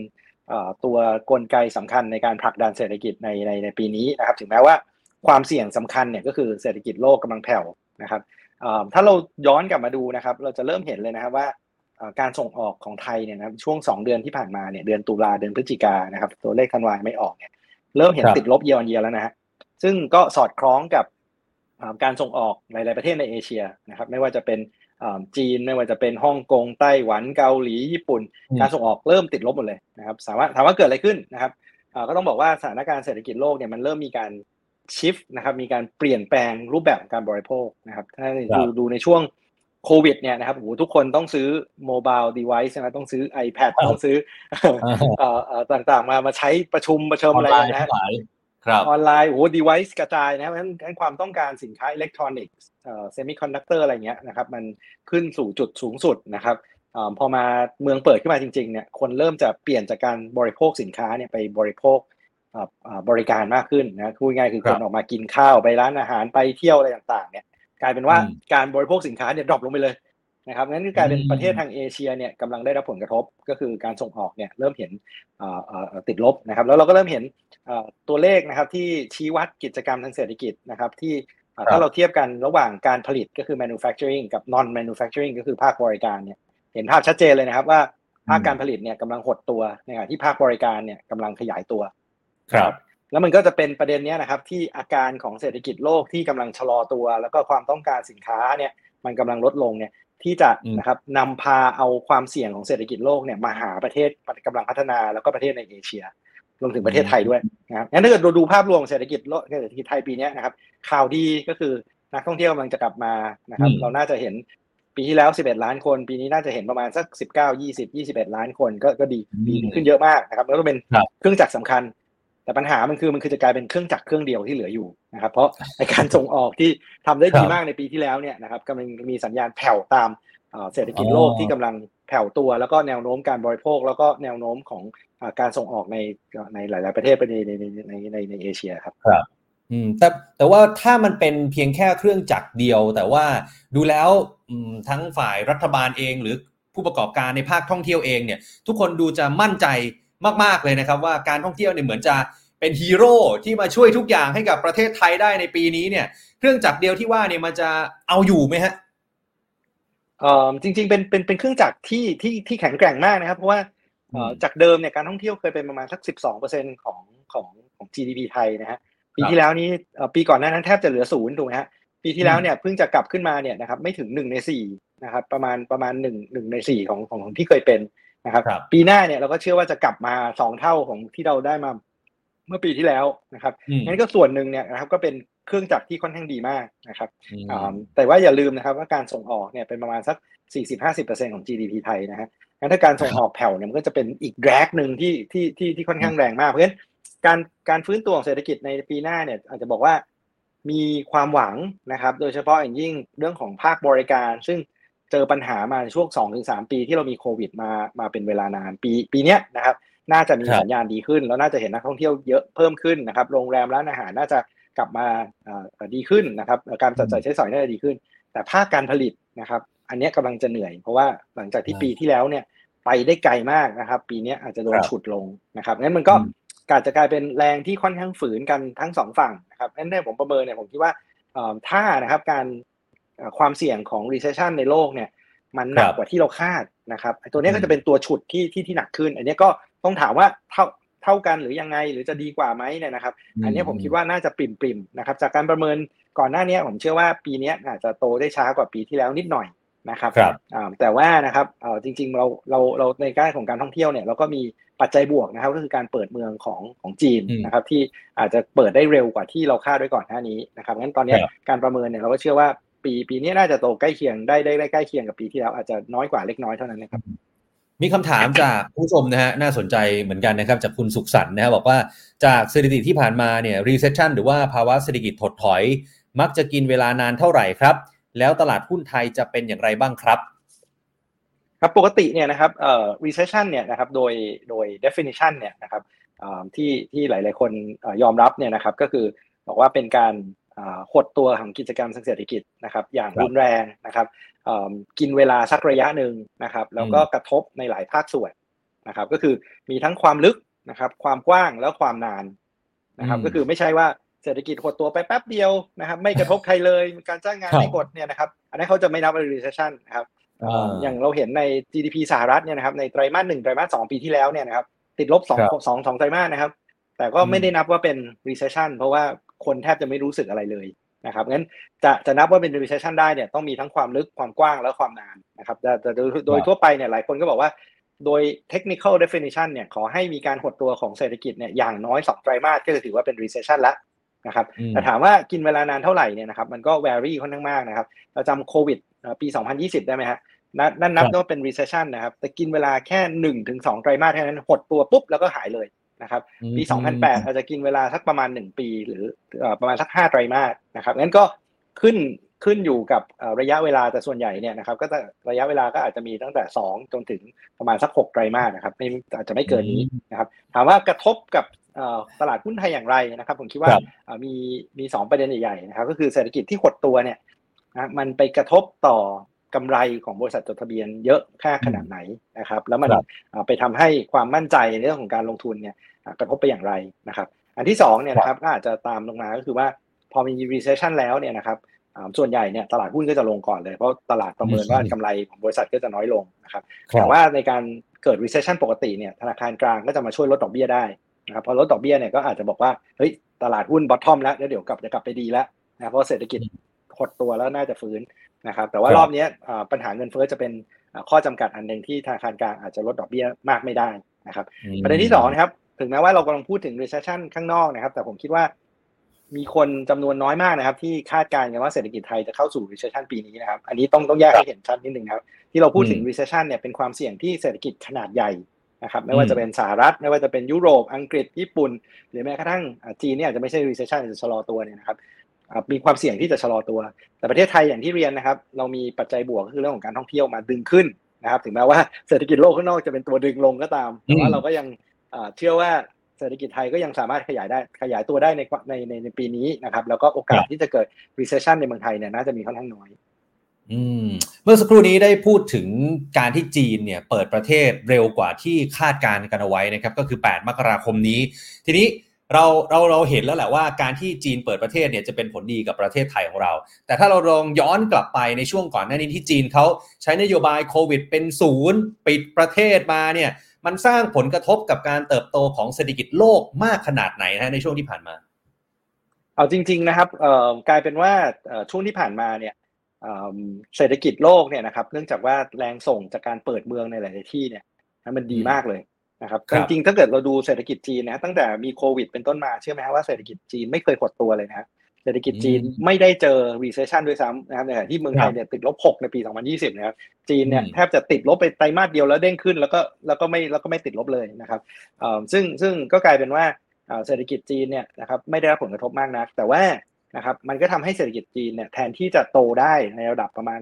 เอ่อตัวกลไกสำคัญในการผลักดันเศรษฐกิจในในในปีนี้นะครับถึงแม้ว่าความเสี่ยงสำคัญเนี่ยก็คือเศรษฐกิจโลกกำลังแผ่วนะครับเอ่อถ้าเราย้อนกลับมาดูนะครับเราจะเริ่มเห็นเลยนะครับว่าเอ่อการส่งออกของไทยเนี่ยนะครับช่วง 2 เดือนที่ผ่านมาเนี่ยเดือนตุลาเดือนพฤศจิกานะครับตัวเลขธันวาไม่ออกเนี่ยเริ่มเห็นครับติดลบเยียร์วันเยียแล้วนะฮะซึ่งก็สอดคล้องกับเอ่อการส่งออกหลาย ๆประเทศในเอเชียนะครับไม่ว่าจะเป็นเอ่อ จีนไม่ว่าจะเป็นฮ่องกงไต้หวันเกาหลีญี่ปุ่นอืมการส่งออกเริ่มติดลบหมดเลยนะครับถามว่าถามว่าเกิดอะไรขึ้นนะครับเอ่อก็ต้องบอกว่าสถานการณ์เศรษฐกิจโลกเนี่ยมันเริ่มมีการชิฟนะครับมีการเปลี่ยนแปลงรูปแบบของการบริโภคนะครับถ้าครัดูบดูในช่วงโควิดเนี่ยนะครับโอ้โหทุกคนต้องซื้อโมบายเดเวิ์นะต้องซื้อ iPad ต้องซื้อเอ่อเอ่อต่างๆ มามาใช้ประชุมประชุมออนอะไรกันนะ ทั้ฮะงหลายครับออนไลน์โอ้โห device กระจายนะเพราะฉะนั้นงั้นความต้องการสินค้าอิเล็กทรอนิกส์เอ่อเซมิคอนดักเตอร์อะไรเงี้ยนะครับมันขึ้นสู่จุดสูงสุดนะครับเอ่อพอมาเมืองเปิดขึ้นมาจริงๆเนี่ยคนเริ่มจะเปลี่ยนจากการบริโภคสินค้าเนี่ยไปบริโภคเอ่อเอ่อบริการมากขึ้นนะพูดง่ายๆคือครัคบนออกมากินข้าวไปร้านอาหารไปเที่ยวอะไรต่างๆเนี่ยกลายเป็นว่าอืมการบริโภคสินค้าเนี่ย drop ลงไปเลยนะครับงั้นคือกลายเป็นอืมประเทศทางเอเชียเนี่ยกำลังได้รับผลกระทบก็คือการส่งออกเนี่ยเริ่มเห็นเอ่อเอ่อเอ่อติดลบนะครับแล้วเราก็เริ่มเห็นเอ่อ ตัวเลขนะครับที่ชี้วัดกิจกรรมทางเศรษฐกิจนะครับที่เอ่อครับถ้าเราเทียบกันระหว่างการผลิตก็คือ manufacturing กับ non manufacturing ก็คือภาคบริการเนี่ยเห็นภาพชัดเจนเลยนะครับว่าภาคการผลิตเนี่ยกำลังหดตัวในขณะที่ภาคบริการเนี่ยกำลังขยายตัว ครับ แล้วมันก็จะเป็นประเด็นเนี้ยนะครับที่อาการของเศรษฐกิจโลกที่กำลังชะลอตัว แล้วก็ความต้องการสินค้าเนี่ยมันกำลังลดลงเนี่ยที่จะอืมนะครับนำพาเอาความเสี่ยงของเศรษฐกิจโลกเนี่ยมาหาประเทศกำลังพัฒนาแล้วก็ประเทศในเอเชีย รวมถึงประเทศไทยด้วยนะครับงั้นถ้าเกิดเราดูภาพรวมของเศรษฐกิจโลกเศรษฐกิจไทยปีเนี้ยนะครับ ข่าวดีก็คือนักท่องเที่ยวกำลังจะกลับมานะครับอืมเราน่าจะเห็นปีที่แล้ว 11 ล้านคน ปีนี้น่าจะเห็นประมาณสัก 19 20 21 ล้านคนก็ก็ดีดีขึ้นเยอะมากนะครับแล้วก็เป็นครับเครื่องจักรสำคัญ แต่ปัญหามันคือมันคือจะกลายเป็นเครื่องจักรเครื่องเดียวที่เหลืออยู่นะครับ เพราะในการส่งออกที่ทำได้ดีครับมากในปีที่แล้วเนี่ยนะครับกำลังมีสัญญาณแผ่วตามเอ่อเศรษฐกิจโลกอ๋อที่กำลังแผ่วตัวแล้วก็แนวโน้มการบริโภคแล้วก็แนวโน้มของเอ่อ การส่งออกในในหลาย ๆ ประเทศในในในในในในเอเชียครับอืมแต่แต่ว่าถ้ามันเป็นเพียงแค่เครื่องจักรเดียว แต่ว่าดูแล้วอืมทั้งฝ่ายรัฐบาลเอง หรือผู้ประกอบการในภาคท่องเที่ยวเองเนี่ย ทุกคนดูจะมั่นใจมาก ๆ เลยนะครับ ว่าการท่องเที่ยวเนี่ยเหมือนจะเป็นฮีโร่ที่มาช่วยทุกอย่างให้กับประเทศไทยได้ในปีนี้เนี่ย เครื่องจักรเดียวที่ว่าเนี่ยมันจะเอาอยู่ไหมฮะเอ่อจริง ๆ เป็นเป็นเป็นเครื่องจักรที่ที่ที่แข็งแกร่งมากนะครับ เพราะว่าเอ่อ จากเดิมเนี่ยการท่องเที่ยวเคยเป็นประมาณสักสิบสองเปอร์เซ็นของของของ GDP ไทยนะฮะปีที่แล้วนี้เอ่อปีก่อนหน้านั้นแทบจะเหลือศูนย์ถูกไหมฮะปีที่แล้วเนี่ยเพิ่งจะกลับขึ้นมาเนี่ยนะครับไม่ถึงหนึ่งในสี่นะครับประมาณประมาณหนึ่งหนึ่งในสี่ของของของที่เคยเป็นนะครับครับ ปีหน้าเนี่ยเราก็เชื่อว่าจะกลับมาสองเท่าของที่เราได้มาเมื่อปีที่แล้วนะครับอืมงั้นก็ส่วนหนึ่งเนี่ยนะครับก็เป็นเครื่องจักรที่ค่อนข้างดีมากนะครับอืมอ่าแต่ว่าอย่าลืมนะครับว่าการส่งออกเนี่ยเป็นประมาณสัก 40-50%ของ GDP ไทยนะฮะ งั้นถ้าการส่งออกแผ่วเนี่ยมันก็จะเป็นอีกแดรกหนึ่งที่ที่ที่ที่ค่อนข้างแรงมาก เพราะฉะนั้นการการฟื้นตัวของเศรษฐกิจในปีหน้าเนี่ยอาจจะบอกว่ามีความหวังนะครับ โดยเฉพาะอย่างยิ่งเรื่องของภาคบริการ ซึ่งเจอปัญหามาในช่วง2-3ปีที่เรามีโควิดมามาเป็นเวลานานปีปีเนี้ยนะครับ น่าจะมีครับสัญญาณดีขึ้น แล้วน่าจะเห็นนักท่องเที่ยวเยอะเพิ่มขึ้นนะครับโรงแรมร้านอาหารน่าจะกลับมาเอ่อดีขึ้นนะครับ การจัดจ่ายใช้สอยน่าจะดีขึ้น แต่ภาคการผลิตนะครับ อันเนี้ยกำลังจะเหนื่อย เพราะว่าหลังจากที่อ่าปีที่แล้วเนี่ยไปได้ไกลมากนะครับ ปีเนี้ยอาจจะโดนครับฉุดลงนะครับงั้นมันก็อืมอาจจะกลายเป็นแรงที่ค่อนข้างฝืนกันทั้งสองฝั่งนะครับงั้นเนี่ยผมประเมินเนี่ยผมคิดว่าเอ่อถ้านะครับการเอ่อความเสี่ยงของ recession ในโลกเนี่ยมันหนัคกรับกว่าที่เราคาดนะครับไอ้ตัวเนี้ยอืก็มจะเป็นตัวฉุดที่ที่ที่หนักขึ้น อันเนี้ยก็ต้องถามว่าเท่าเท่ากันหรือยังไงหรือจะดีกว่าไหมเนี่ยนะครับ อันเนี้ยผมคิดว่าน่าจะปริมปริมๆนะครับจากการประเมินก่อนหน้าเนี้ยผมเชื่อว่าปีเนี้ยอาจจะโตได้ช้ากว่าปีที่แล้วนิดหน่อย นะครับครับอ่าแต่ว่านะครับเอ่อจริงๆเราเราเราในการของการท่องเที่ยวเนี่ยเราก็มีปัจจัยบวกนะครับก็คือการเปิดเมืองของของจีนอืมนะครับที่อาจจะเปิดได้เร็วกว่าที่เราคาดไว้ก่อนหน้านี้นะครับงั้นตอนเนี้ยครับการประเมินเนี่ยเราก็เชื่อว่าปีปีนี้น่าจะโตใกล้เคียงได้ได้ได้ใกล้เคียงกับปีที่แล้วอาจจะน้อยกว่าเล็กน้อยเท่านั้นนะครับมีคำถามจากผู้ชมนะฮะน่าสนใจเหมือนกันนะครับจากคุณสุขสันต์นะฮะบอกว่าจากสถิติที่ผ่านมาเนี่ย recession หรือว่าภาวะเศรษฐกิจถดถอย มักจะกินเวลานานเท่าไหร่ครับ แล้วตลาดหุ้นไทยจะเป็นอย่างไรบ้างครับ ครับปกติเนี่ยนะครับเอ่อ recession เนี่ยนะครับโดยโดย definition เนี่ยนะครับเอ่อที่ที่หลาย ๆ คนเอ่อยอมรับเนี่ยนะครับก็คือบอกว่าเป็นการอ่าหดตัวของกิจกรรมทางเศรษฐกิจนะครับอย่างครับรุนแรงนะครับเอิ่มกินเวลาสักระยะหนึ่งนะครับแล้วก็อืมกระทบในหลายภาคส่วนนะครับก็คือมีทั้งความลึกนะครับความกว้างแล้วความนานนะครับอืมก็คือไม่ใช่ว่า เศรษฐกิจหดตัวไปแป๊บเดียวนะครับ ไม่กระทบใครเลยการจ้างงานครับไม่กดเนี่ยนะครับ อันนั้นเขาจะไม่นับเป็น recession นะครับอ่าอย่างเราเห็นใน GDP สหรัฐเนี่ยนะครับในไตรมาสหนึ่งไตรมาสสองปีที่แล้วเนี่ยนะครับติดลบสองครับสองสองไตรมาสนะครับ แต่ก็อืมไม่ได้นับว่าเป็น recession เพราะว่าคนแทบจะไม่รู้สึกอะไรเลยนะครับงั้นจะจะนับว่าเป็น recession ได้เนี่ยต้องมีทั้งความลึกความกว้างและความนานนะครับแต่แต่โดยโดยทั่วไปเนี่ยหลายคนก็บอกว่าโดย technical definition เนี่ยขอให้มีการหดตัวของเศรษฐกิจเนี่ยอย่างน้อยสองไตรมาสก็จะถือว่าเป็น recession ละ นะครับอืมแต่ถามว่ากินเวลานานเท่าไหร่เนี่ยนะครับมันก็ vary ค่อนข้างมากนะครับเราจำโควิดเอ่อปี 2020 ได้ไหมฮะนั่นนั่นนับครับว่าเป็น recession นะครับ แต่กินเวลาแค่หนึ่งถึงสองไตรมาสเท่านั้นหดตัวปุ๊บแล้วก็หายเลยนะครับปี 2008 อาจจะกินเวลาสักประมาณ 1 ปี หรือเอ่อประมาณสัก 5 ไตรมาสนะครับงั้นก็ขึ้นขึ้นอยู่กับเอ่อระยะเวลาแต่ส่วนใหญ่เนี่ยนะครับก็จะระยะเวลาก็อาจจะมีตั้งแต่ 2 จนถึงประมาณสัก 6 ไตรมาสนะครับไม่อาจจะไม่เกินนี้นะครับถามว่ากระทบกับเอ่อ ตลาดหุ้นไทยอย่างไรนะครับ ผมคิดว่าครับเอ่อมีมีสองประเด็นใหญ่ๆนะครับ ก็คือเศรษฐกิจที่หดตัวเนี่ยนะมันไปกระทบต่อกำไรของบริษัทจดทะเบียนเยอะแค่ขนาดไหนนะครับ แล้วมันครับเอ่อไปทำให้ความมั่นใจในเรื่องของการลงทุนเนี่ยอ่ากระทบไปอย่างไรนะครับ อันที่สองเนี่ยนะครับก็อาจจะตามลงมาก็คือว่าพอมี recession แล้วเนี่ยนะครับอ่าส่วนใหญ่เนี่ยตลาดหุ้นก็จะลงก่อนเลยเพราะตลาดประเมินว่ากำไรของบริษัทก็จะน้อยลงนะครับครับแต่ว่าในการเกิด recession ปกติเนี่ยธนาคารกลางก็จะมาช่วยลดดอกเบี้ยได้ นะครับพอลดดอกเบี้ยเนี่ยก็อาจจะบอกว่าเฮ้ยตลาดหุ้น bottom แล้วแล้วเดี๋ยวกลับจะกลับไปดีแล้วนะเพราะเศรษฐกิจหดตัวแล้วน่าจะฟื้นนะครับแต่ว่าครับรอบเนี้ยอ่าปัญหาเงินเฟ้อจะเป็นอ่าข้อจำกัดอันหนึ่งที่ธนาคารกลางอาจจะลดดอกเบี้ยมากไม่ได้นะครับอืมประเด็นที่สองนะครับถึงแม้ว่าเรากำลังพูดถึง recession ข้างนอกนะครับ แต่ผมคิดว่ามีคนจำนวนน้อยมากนะครับ ที่คาดการณ์กันว่าเศรษฐกิจไทยจะเข้าสู่ recession ปีนี้นะครับ อันนี้ต้องต้องแยกให้เห็นชัดนิดนึงครับ ที่เราพูดถึงอืม recession เนี่ยเป็นความเสี่ยงที่เศรษฐกิจขนาดใหญ่ นะครับไม่ว่าอืมจะเป็นสหรัฐ ไม่ว่าจะเป็นยุโรปอังกฤษญี่ปุ่น หรือแม้กระทั่งอ่าจีนเนี่ยอาจจะไม่ใช่ recession อาจจะชะลอตัวเนี่ยนะครับอ่ามีความเสี่ยงที่จะชะลอตัว แต่ประเทศไทยอย่างที่เรียนนะครับ เรามีปัจจัยบวกก็คือเรื่องของการท่องเที่ยวมาดึงขึ้นนะครับ ถึงแม้ว่าเศรษฐกิจโลกข้างนอกจะเป็นตัวดึงลงก็ตามแต่ว่าอืมเราก็ยังอ่าเชื่อว่าเศรษฐกิจไทยก็ยังสามารถขยายได้ขยายตัวได้ในในในในปีนี้นะครับ แล้วก็โอกาสที่จะเกิด recession ในเมืองไทยเนี่ยน่าจะมีค่อนข้างน้อยอืม เมื่อสักครู่นี้ได้พูดถึงการที่จีนเนี่ยเปิดประเทศเร็วกว่าที่คาดการณ์กันเอาไว้นะครับก็คือ 8 มกราคมนี้ ทีนี้เราเราเราเห็นแล้วแหละว่าการที่จีนเปิดประเทศเนี่ยจะเป็นผลดีกับประเทศไทยของเรา แต่ถ้าเราลองย้อนกลับไปในช่วงก่อนหน้านี้ที่จีนเขาใช้นโยบายโควิดเป็นศูนย์ปิดประเทศมาเนี่ยมันสร้างผลกระทบกับการเติบโตของเศรษฐกิจโลกมากขนาดไหนนะในช่วงที่ผ่านมา เอาจริง ๆนะครับกลายเป็นว่าช่วงที่ผ่านมาเนี่ย เศรษฐกิจโลกเนี่ยนะครับเนื่องจากว่าแรงส่งจากการเปิดเมืองในหลาย ๆ ที่เนี่ยมันดีมากเลยนะครับจริงๆถ้าเกิดเราดูเศรษฐกิจจีนนะตั้งแต่มีโควิดเป็นต้นมาเชื่อไหมว่าเศรษฐกิจจีนไม่เคยหดตัวเลยนะเศรษฐกิจจีนไม่ได้เจอ recession ด้วยซ้ำนะครับในขณะที่เมืองไทยเนี่ยติดลบ 6 ในปี 2020 นะครับจีนเนี่ยแทบจะติดลบไปไตรมาสเดียวแล้วเด้งขึ้นแล้วก็แล้วก็ไม่แล้วก็ไม่ติดลบเลยนะครับซึ่งซึ่งก็กลายเป็นว่าเศรษฐกิจจีนเนี่ยนะครับไม่ได้รับผลกระทบมากนัก แต่ว่า นะครับมันก็ทำให้เศรษฐกิจจีนเนี่ยแทนที่จะโตได้ในระดับประมาณ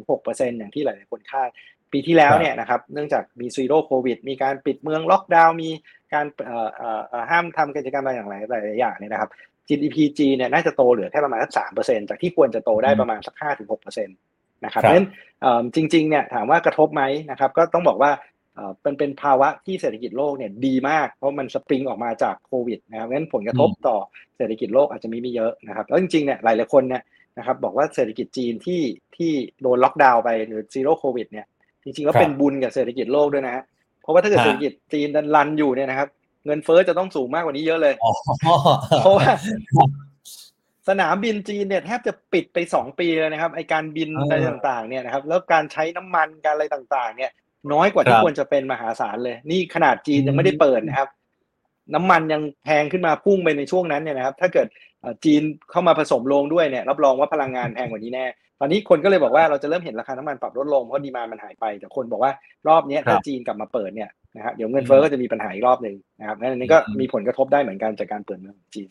5-6%อย่างที่หลายๆคนคาดปีที่แล้วเนี่ยนะครับเนื่องจากมี zero โควิดมีการปิดเมืองล็อกดาวน์มีการห้ามทำกิจกรรมอะไรอย่างไรหลายอย่างเนี่ยนะครับ GDP จีเนี่ยน่าจะโตเหลือแค่ประมาณสักสามเปอร์เซ็นต์จากที่ควรจะโตได้ประมาณสักห้าถึงหกเปอร์เซ็นต์นะครับเพราะฉะนั้นจริงๆเนี่ยถามว่ากระทบไหมนะครับก็ต้องบอกว่า เป็นเป็นภาวะที่เศรษฐกิจโลกเนี่ยดีมาก เพราะมันสปริงออกมาจากโควิดนะครับงั้นผลกระทบต่อเศรษฐกิจโลกอาจจะมีไม่เยอะนะครับแล้วจริงๆเนี่ยหลายหลายคนเนี่ยนะครับบอกว่าเศรษฐกิจจีนที่ที่โดนล็อกดาวน์ไปหรือ zero โควิดเนี่ยจริงๆแล้วเป็นบุญกับเศรษฐกิจโลกด้วยนะฮะเพราะว่าถ้าเกิดเศรษฐกิจจีนดัน run อยู่เนี่ยนะครับเงินเฟ้อจะต้องสูงมากกว่านี้เยอะเลยเพราะว่าสนามบินจีนเนี่ยแทบจะปิดไปสองปีเลยนะครับไอ้การบินอะไรต่างๆเนี่ยนะครับแล้วการใช้น้ำมันการอะไรต่างๆเนี่ย น้อยกว่าที่ควรจะเป็นมหาศาลเลย นี่ขนาดจีนยังไม่ได้เปิดนะครับ น้ำมันยังแพงขึ้นมาพุ่งไปในช่วงนั้นเนี่ยนะครับ ถ้าเกิดจีนเข้ามาผสมลงด้วยเนี่ย รับรองว่าพลังงานแพงกว่านี้แน่ตอนนี้คนก็เลยบอกว่าเราจะเริ่มเห็นราคาน้ำมันปรับลดลงเพราะดีมามันหายไป แต่คนบอกว่ารอบนี้ถ้าจีนกลับมาเปิดเนี่ยนะครับเดี๋ยวเงินเฟ้อก็จะมีปัญหาอีกรอบหนึ่งนะครับนั่นนี้ก็มีผลกระทบได้เหมือนกันจากการเปิดเมืองของจีน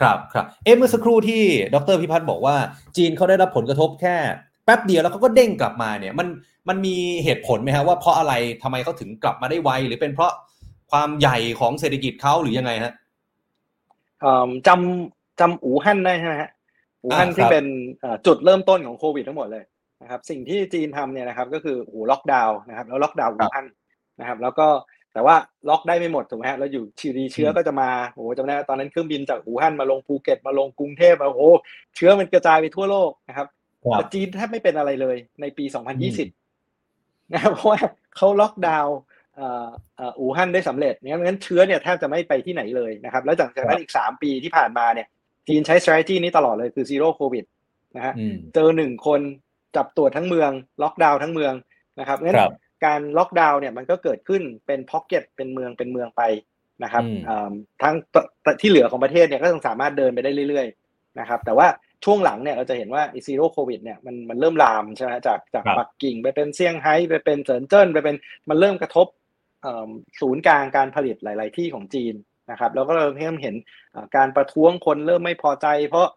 ครับครับเอ๊ะเมื่อสักครู่ที่ดรพิพัฒน์บอกว่าจีนเขาได้รับผลกระทบแค่แป๊บเดียวแล้วเขาก็เด้งกลับมาเนี่ยมันมันมีเหตุผลไหมฮะว่าเพราะอะไรทำไมเขาถึงกลับมาได้ไวหรือเป็นเพราะความใหญ่ของเศรษฐกิจเขาหรือยังไงฮะจำจำอู่ฮั่นได้ใช่ไหมฮะอู่ฮั่นที่เป็นจุดเริ่มต้นของโควิดทั้งหมดเลยนะครับสิ่งที่จีนทำเนี่ยนะครับก็คือโอ้ล็อกดาวน์นะครับแล้วล็อกดาวน์อู่ฮั่นนะครับ แล้วก็แต่ว่าล็อกได้ไม่หมดถูกไหมฮะแล้วอยู่ดีๆเชื้อก็จะมาโอ้จำได้ตอนนั้นเครื่องบินจากอู่ฮั่นมาลงภูเก็ตมาลงกรุงเทพมาโอ้เชื้อมันกระจายไปทั่วโลกนะครับ แต่จีนแทบไม่เป็นอะไรเลยในปี 2020นะครับเพราะว่าเขาล็อกดาวน์อู่ฮั่นได้สำเร็จงั้นเชื้อเนี่ยแทบจะไม่ไปที่ไหนเลยนะครับ แล้วจากนั้นอีก 3 ปีที่ผ่านมาเนี่ยจีนใช้ strategy นี้ตลอดเลยคือ zero covid นะฮะเจอหนึ่งคนจับตัวทั้งเมือง ล็อกดาวน์ทั้งเมืองนะครับงั้นการล็อกดาวน์เนี่ยมันก็เกิดขึ้นเป็นพ็อกเก็ตเป็นเมืองเป็นเมืองไปนะครับทั้งที่เหลือของประเทศเนี่ยก็ต้องสามารถเดินไปได้เรื่อยๆนะครับ แต่ว่า ช่วงหลังเนี่ยเราจะเห็นว่า zero โควิดเนี่ยมันมันเริ่มลามใช่ไหมจากจากปักกิ่งไปเป็นเซี่ยงไฮ้ไปเป็นเซินเจิ้นไปเป็นมันเริ่มกระทบศูนย์กลางการผลิตหลาย ๆ ที่ของจีนนะครับแล้วก็เริ่มเห็นการประท้วงคนเริ่มไม่พอใจ เพราะ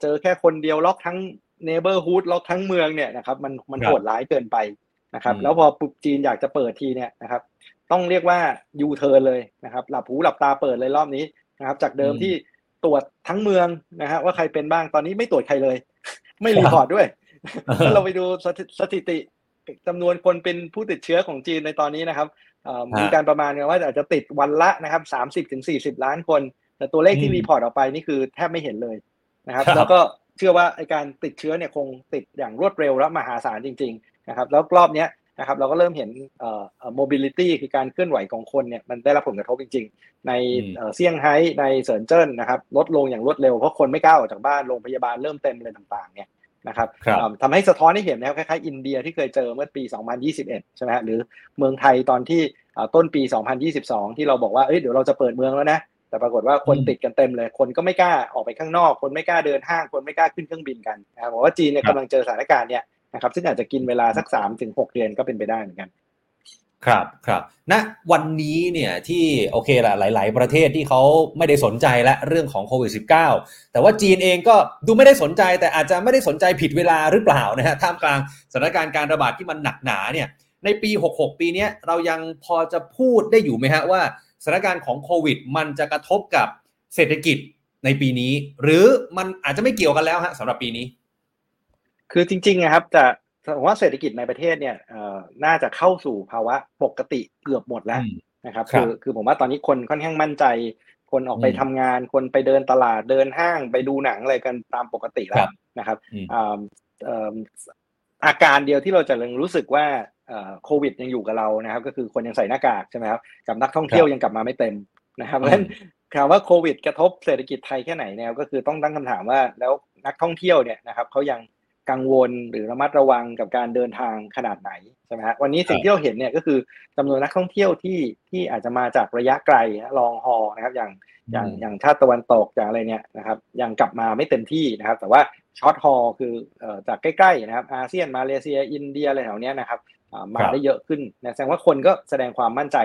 เจอแค่คนเดียวล็อกทั้ง neighborhood ล็อกทั้งเมืองเนี่ยนะครับมันมันโหดร้ายเกินไปนะครับแล้วพอปุ๊บจีนอยากจะเปิดทีเนี่ยนะครับต้องเรียกว่ายูเทิร์นเลยนะครับหลับหูหลับตาเปิดเลยรอบนี้นะครับจากเดิมที่ ตรวจทั้งเมืองนะฮะว่าใครเป็นบ้างตอนนี้ไม่ตรวจใครเลย ไม่ report ด้วยถ้าเราไปดูสถิติจำนวนคนเป็นผู้ติดเชื้อของจีนในตอนนี้นะครับมีการประมาณกันว่าอาจจะติดวันละนะครับสามสิบถึงสี่สิบล้านคน แต่ตัวเลขที่ report ออกไปนี่คือแทบไม่เห็นเลยนะครับ แล้วก็เชื่อว่าไอ้การติดเชื้อเนี่ยคงติดอย่างรวดเร็วและมหาศาลจริง ๆ นะครับ แล้วรอบนี้ นะครับเราก็เริ่มเห็นเอ่อ mobility คือการเคลื่อนไหวของคนเนี่ยมันได้รับผลกระทบจริง ๆ ในเซี่ยงไฮ้ในเซินเจิ้นนะครับลดลงอย่างรวดเร็วเพราะคนไม่กล้าออกจากบ้านโรงพยาบาลเริ่มเต็มเลยต่างๆเนี่ยนะครับทำให้สะท้อนให้เห็นนะครับคล้ายๆอินเดียที่เคยเจอเมื่อปี 2021 ใช่ไหมหรือเมืองไทยตอนที่ต้นปี 2022 ที่เราบอกว่าเอ้ยเดี๋ยวเราจะเปิดเมืองแล้วนะแต่ปรากฏว่าคนติดกันเต็มเลย คนก็ไม่กล้าออกไปข้างนอก คนไม่กล้าเดินห้าง คนไม่กล้าขึ้นเครื่องบินกันนะครับบอกว่าจีนเนี่ยกำลังเจอสถานการณ์เนี่ย นะครับซึ่งอาจจะกินเวลาสัก3ามถึงหกเดือนก็เป็นไปได้เหมือนกัน ครับครับณนะวันนี้เนี่ยที่โอเคละหลาย ๆ ประเทศที่เขาไม่ได้สนใจและเรื่องของโควิด -19 แต่ว่าจีนเองก็ดูไม่ได้สนใจ แต่อาจจะไม่ได้สนใจผิดเวลาหรือเปล่านะฮะท่ามกลางสถานการณ์การระบาดที่มันหนักหนาเนี่ยในปี 66 ปีนี้เรายังพอจะพูดได้อยู่ไหมฮะว่าสถานการณ์ของโควิด มันจะกระทบกับเศรษฐกิจในปีนี้ หรือมันอาจจะไม่เกี่ยวกันแล้วฮะสำหรับปีนี้ คือจริงๆนะครับจะผมว่าเศรษฐกิจในประเทศเนี่ยน่าจะเข้าสู่ภาวะปกติเกือบหมดแล้วนะครับ คือคือผมว่าตอนนี้คนค่อนข้างมั่นใจคคนออกไปทำงาน คนไปเดินตลาดเดินห้างไปดูหนังอะไรกันตามปกติแล้วนะครับอาการเดียวที่เราจะยังรู้สึกว่าโควิดยังอยู่กับเรานะครับ ก็คือคนยังใส่หน้ากากใช่ไหมครับกับนักท่องเที่ยวยังกลับมาไม่เต็มนะครับเพราะฉะนั้นถามว่าโควิดกระทบเศรษฐกิจไทยแค่ไหนเนี่ยก็คือต้องตั้งคำถามว่าแล้วนักท่องเที่ยวเนี่ยนะครับเขายัง กังวลหรือระมัดระวังกับการเดินทางขนาดไหนใช่ไหมฮะวันนี้สิ่งที่เราเห็นเนี่ยก็คือจำนวนนักท่องเที่ยวที่ที่อาจจะมาจากระยะไกลลองฮอนะครับอย่างอย่างอย่างชาติตะวันตกอย่างอะไรเนี่ยนะครับยังกลับมาไม่เต็มที่นะครับ แต่ว่าช็อตฮอคือจากใกล้ๆนะครับอาเซียนมาเลเซียอินเดียอะไรแถวเนี้ยนะครับมาได้เยอะขึ้นนะแสดงว่าคนก็แสดงความมั่นใจ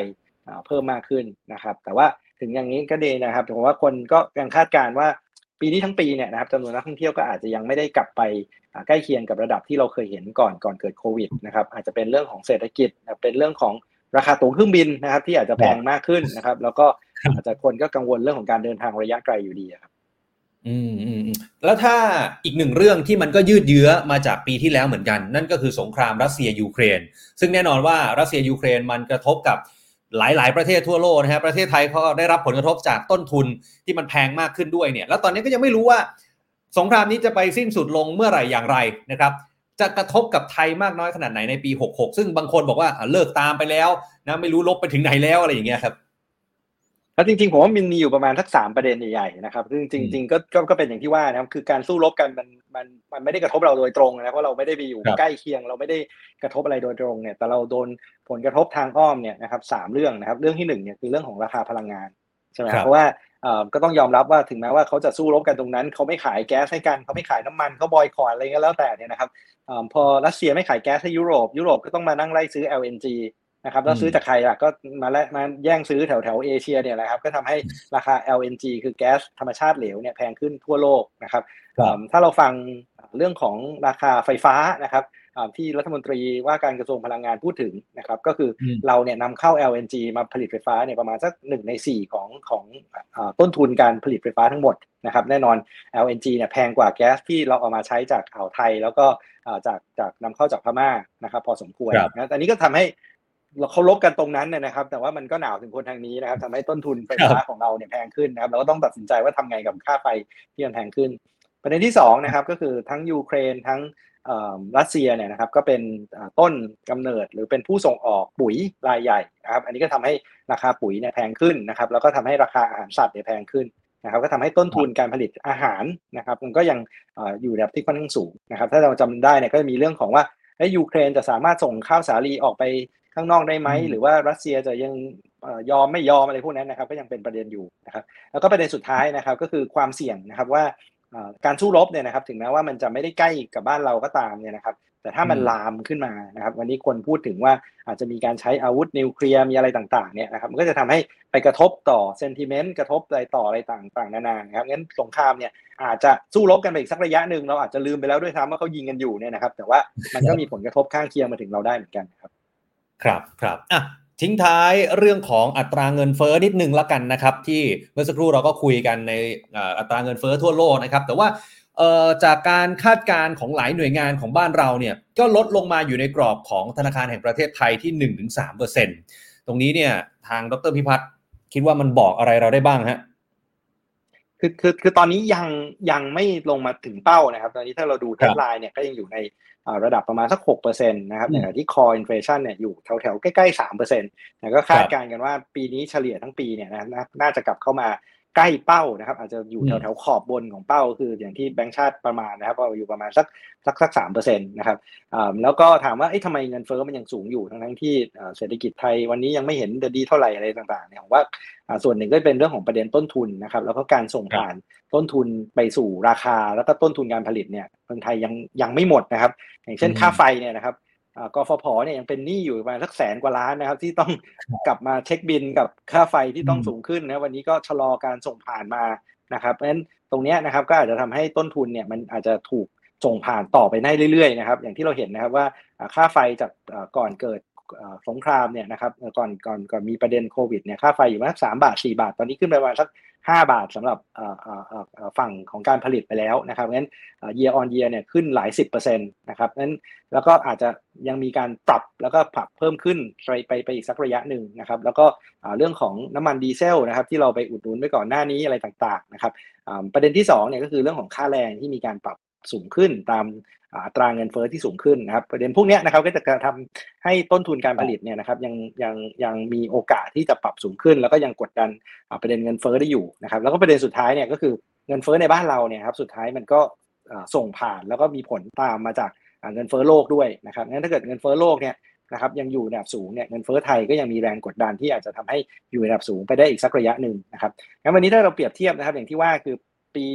เพิ่มมากขึ้นนะครับ แต่ว่าถึงอย่างนี้ก็ดีนะครับผมว่าคนก็ยังคาดการณ์ว่า ปีนี้ทั้งปีเนี่ยนะครับจำนวนนักท่องเที่ยวก็อาจจะยังไม่ได้กลับไปใกล้เคียงกับระดับที่เราเคยเห็นก่อนก่อนเกิดโควิดนะครับอาจจะเป็นเรื่องของเศรษฐกิจเป็นเรื่องของราคาตั๋วเครื่องบินนะครับที่อาจจะแพงมากขึ้นนะครับ แล้วก็อาจจะคนก็กังวลเรื่องของการเดินทางระยะไกลอยู่ดีครับอืมอืมแล้วถ้าอีกหนึ่งเรื่องที่มันก็ยืดเยื้อมาจากปีที่แล้วเหมือนกัน นั่นก็คือสงครามรัสเซียยูเครน ซึ่งแน่นอนว่ารัสเซียยูเครนมันกระทบกับ หลาย ๆ ประเทศทั่วโลกนะฮะประเทศไทยก็ได้รับผลกระทบจากต้นทุนที่มันแพงมากขึ้นด้วยเนี่ยแล้วตอนนี้ก็ยังไม่รู้ว่า สงครามนี้จะไปสิ้นสุดลงเมื่อไหร่อย่างไรนะครับจะกระทบกับไทยมากน้อยขนาดไหนในปี 66 ซึ่งบางคนบอกว่าเลิกตามไปแล้วนะไม่รู้ลบไปถึงไหนแล้วอะไรอย่างเงี้ยครับแล้วจริงๆผมว่ามันมีอยู่ประมาณทักสามประเด็นใหญ่ๆนะครับซึ่งจริงๆก็ก็เป็นอย่างที่ว่านะครับคือการสู้รบกันมัน มันมันไม่ได้กระทบเราโดยตรงนะเพราะเราไม่ได้ไปอยู่ใกล้เคียง เราไม่ได้กระทบอะไรโดยตรงเนี่ย แต่เราโดนผลกระทบทางอ้อมเนี่ยนะครับสามเรื่องนะครับ เรื่องที่หนึ่งเนี่ยคือเรื่องของราคาพลังงานใช่ไหมเพราะว่าก็ต้องยอมรับว่าถึงแม้ว่าเขาจะสู้รบกันตรงนั้นเขาไม่ขายแก๊สให้กันเขาไม่ขายน้ำมันเขาบอยคอรอะไรเงี้ยแล้วแต่เนี่ยนะครับพอรัสเซียไม่ขายแก๊สให้ยุโรปยุโรปก็ต้องมานั่งไล่ซื้อ LNG นะครับแล้วซื้อจากใครอะก็มาและมาแย่งซื้อแถวแถวเอเชียเนี่ยแหละครับก็ทำให้ราคา LNG คือแก๊สธรรมชาติเหลวเนี่ยแพงขึ้นทั่วโลกนะครับถ้าเราฟังเรื่องของราคาไฟฟ้านะครับที่รัฐมนตรีว่าการกระทรวงพลังงานพูดถึงนะครับก็คือเราเนี่ยนำเข้า LNG มาผลิตไฟฟ้าเนี่ยประมาณสักหนึ่งในสี่ของของต้นทุนการผลิตไฟฟ้าทั้งหมดนะครับแน่นอน LNG เนี่ยแพงกว่าแก๊สที่เราเอามาใช้จากอ่าวไทย แล้วก็จากจากนำเข้าจากพม่านะครับพอสมควรนะอันนี้ก็ทำให้ เราเขาลบกันตรงนั้นเนี่ยนะครับ แต่ว่ามันก็หนาวถึงคนทางนี้นะครับทำให้ต้นทุนไฟฟ้าของเราเนี่ยแพงขึ้นนะครับเราก็ต้องตัดสินใจว่าทำไงกับค่าไฟที่มันแพงขึ้น ประเด็นที่2นะครับก็คือทั้งยูเครนทั้งรัสเซียเนี่ยนะครับก็เป็นต้นกำเนิดหรือเป็นผู้ส่งออกปุ๋ยรายใหญ่นะครับอันนี้ก็ทำให้ราคาปุ๋ยเนี่ยแพงขึ้นนะครับแล้วก็ทำให้ราคาอาหารสัตว์เนี่ยแพงขึ้นนะครับก็ทำให้ต้นทุนการผลิตอาหารนะครับมันก็ยังอยู่ระดับที่ค่อนข้างสูงนะครับถ้าเราจำได้เนี่ยก็จะมีเรื่องของว่ายูเครนจะสามารถส่งข้าวสาลีออกไป ข้างนอกได้ไหมหรือว่ารัสเซียจะยังยอมไม่ยอมอะไรพวกนั้นนะครับ ก็ยังเป็นประเด็นอยู่นะครับ แล้วก็ประเด็นสุดท้ายนะครับก็คือความเสี่ยงนะครับว่าการสู้รบเนี่ยนะครับ ถึงแม้ว่ามันจะไม่ได้ใกล้กับบ้านเราก็ตามเนี่ยนะครับ แต่ถ้ามันลามขึ้นมานะครับ วันนี้คนพูดถึงว่าอาจจะมีการใช้อาวุธนิวเคลียร์มีอะไรต่างๆเนี่ยนะครับ มันก็จะทำให้ไปกระทบต่อเซนติเมนต์กระทบอะไรต่ออะไรต่างๆนานาครับงั้นสงครามเนี่ยอาจจะสู้รบกันไปอีกสักระยะหนึ่งเราอาจจะลืมไปแล้วด้วยซ้ำว่าเขายิงกันอยู่เนี่ยนะครับ แต่ว่ามันก็มีผลกระทบข้างเคียงมาถึงเราได้เหมือนกันครับ ครับครับอะทิ้งท้ายเรื่องของอัตราเงินเฟ้อนิดนึงละกันนะครับ ที่เมื่อสักครู่เราก็คุยกันในอัตราเงินเฟ้อทั่วโลกนะครับ แต่ว่าจากการคาดการณ์ของหลายหน่วยงานของบ้านเราเนี่ยก็ลดลงมาอยู่ในกรอบของธนาคารแห่งประเทศไทยที่ 1-3%ตรงนี้เนี่ยทางดรพิพัฒน์คิดว่ามันบอกอะไรเราได้บ้างฮะ คือคือคือตอนนี้ยังยังไม่ลงมาถึงเป้านะครับ ตอนนี้ถ้าเราดูเทปไลน์เนี่ยก็ยังอยู่ในระดับประมาณสักหกเปอร์เซ็นต์นะครับในที่ core inflation เนี่ยอยู่แถวๆใกล้ๆสามเปอร์เซ็นต์ก็คาดการณ์กันว่าปีนี้เฉลี่ยทั้งปีเนี่ยนะน่าจะกลับเข้ามา ใกล้เป้านะครับ อาจจะอยู่แถวแถวขอบบนของเป้า คืออย่างที่แบงก์ชาติประมาณนะครับก็อยู่ประมาณสักสักสักสามเปอร์เซ็นต์นะครับแล้วก็ถามว่าทำไมเงินเฟ้อมันยังสูงอยู่ทั้งทั้งที่เศรษฐกิจไทยวันนี้ยังไม่เห็นดีเท่าไหร่อะไรต่างๆเนี่ยว่าส่วนหนึ่งก็เป็นเรื่องของประเด็นต้นทุนนะครับแล้วก็การส่งผ่านต้นทุนไปสู่ราคาแล้วก็ต้นทุนการผลิตเนี่ยเมืองไทยยังยังไม่หมดนะครับ อย่างเช่นค่าไฟเนี่ยนะครับ กฟผเนี่ยยังเป็นหนี้อยู่ประมาณสักแสนกว่าล้านนะครับ ที่ต้องกลับมาเช็คบินกับค่าไฟที่ต้องสูงขึ้นนะวันนี้ก็ชะลอการส่งผ่านมานะครับเพราะฉะนั้นตรงนี้นะครับก็อาจจะทำให้ต้นทุนเนี่ยมันอาจจะถูกส่งผ่านต่อไปได้เรื่อยๆนะครับอย่างที่เราเห็นนะครับว่าค่าไฟจากก่อนเกิด สงครามเนี่ยนะครับก่อนก่อนก่อนมีประเด็นโควิดเนี่ยค่าไฟอยู่ประมาณสามบาทสี่บาท ตอนนี้ขึ้นไปประมาณสักห้าบาทสำหรับฝั่งของการผลิตไปแล้วนะครับงั้น year on year เนี่ยขึ้นหลายสิบเปอร์เซ็นต์นะครับนั้นแล้วก็อาจจะยังมีการปรับแล้วก็ปรับเพิ่มขึ้นไปไปไปอีกสักระยะหนึ่งนะครับแล้วก็เรื่องของน้ำมันดีเซลนะครับที่เราไปอุดหนุนไปก่อนหน้านี้อะไรต่างๆนะครับประเด็นที่2เนี่ยก็คือเรื่องของค่าแรงที่มีการปรับ สูงขึ้นตามอัตราเงินเฟอ้อที่สูงขึ้นนะครับประเด็นพวกนี้นะครับก็จะทำให้ต้นทุนการผลิตเนี่ยนะครับยังยังยังมีโอกาสที่จะปรับสูงขึ้น แล้วก็ยังกดดันประเด็นเงินเฟอ้อได้อยู่นะครับแล้วก็ประเด็นสุดท้ายเนี่ยก็คือเงินเฟอ้อในบ้านเราเนี่ยครับสุดท้ายมันก็ส่งผ่านแล้วก็มีผลตามมาจากเงินเฟอ้อโลกด้วยนะครับงั้นถ้าเกิดเงินเฟอ้อโลกเนี่ยนะครับยังอยู่ในระดับสูงเนี่ยเงินเฟอ้อไทยก็ยังมีแรงกดดันที่อาจจะทำให้อยู่ในระดับสูงไปได้อีกสักระยะหนึ่งนะครับงั้นวันนี้ถ้าเราเปรียบเทียบนะครับอย่างที่ว่าคือปี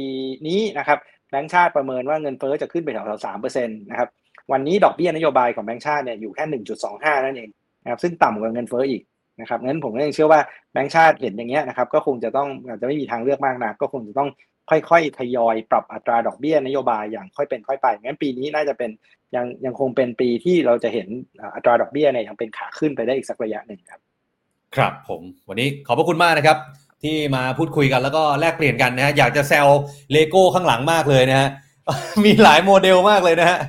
นี้นะครับ แบงก์ชาติประเมินว่าเงินเฟ้อจะขึ้นไปแถวๆสามเปอร์เซ็นต์นะครับ วันนี้ดอกเบี้ยนโยบายของแบงก์ชาติเนี่ยอยู่แค่หนึ่งจุดสองห้านั่นเองนะครับ ซึ่งต่ำกว่าเงินเฟ้ออีกนะครับงั้นผมก็ยังเชื่อว่าแบงก์ชาติเห็นอย่างเงี้ยนะครับ ก็คงจะต้องอาจจะไม่มีทางเลือกมากนะก็คงจะต้องค่อยๆ ทยอยปรับอัตราดอกเบี้ยนโยบายอย่างค่อยเป็นค่อยไป งั้นปีนี้น่าจะเป็นยังยังคงเป็นปีที่เราจะเห็นอัตราดอกเบี้ยเนี่ยยังเป็นขาขึ้นไปได้อีกสักระยะหนึ่งครับ ครับผม วันนี้ขอบพระคุณมากนะครับ ที่มาพูดคุยกันแล้วก็แลกเปลี่ยนกันนะฮะอยากจะแซวเลโก้ข้างหลังมากเลยนะฮะมีหลายโมเดลมากเลยนะฮะ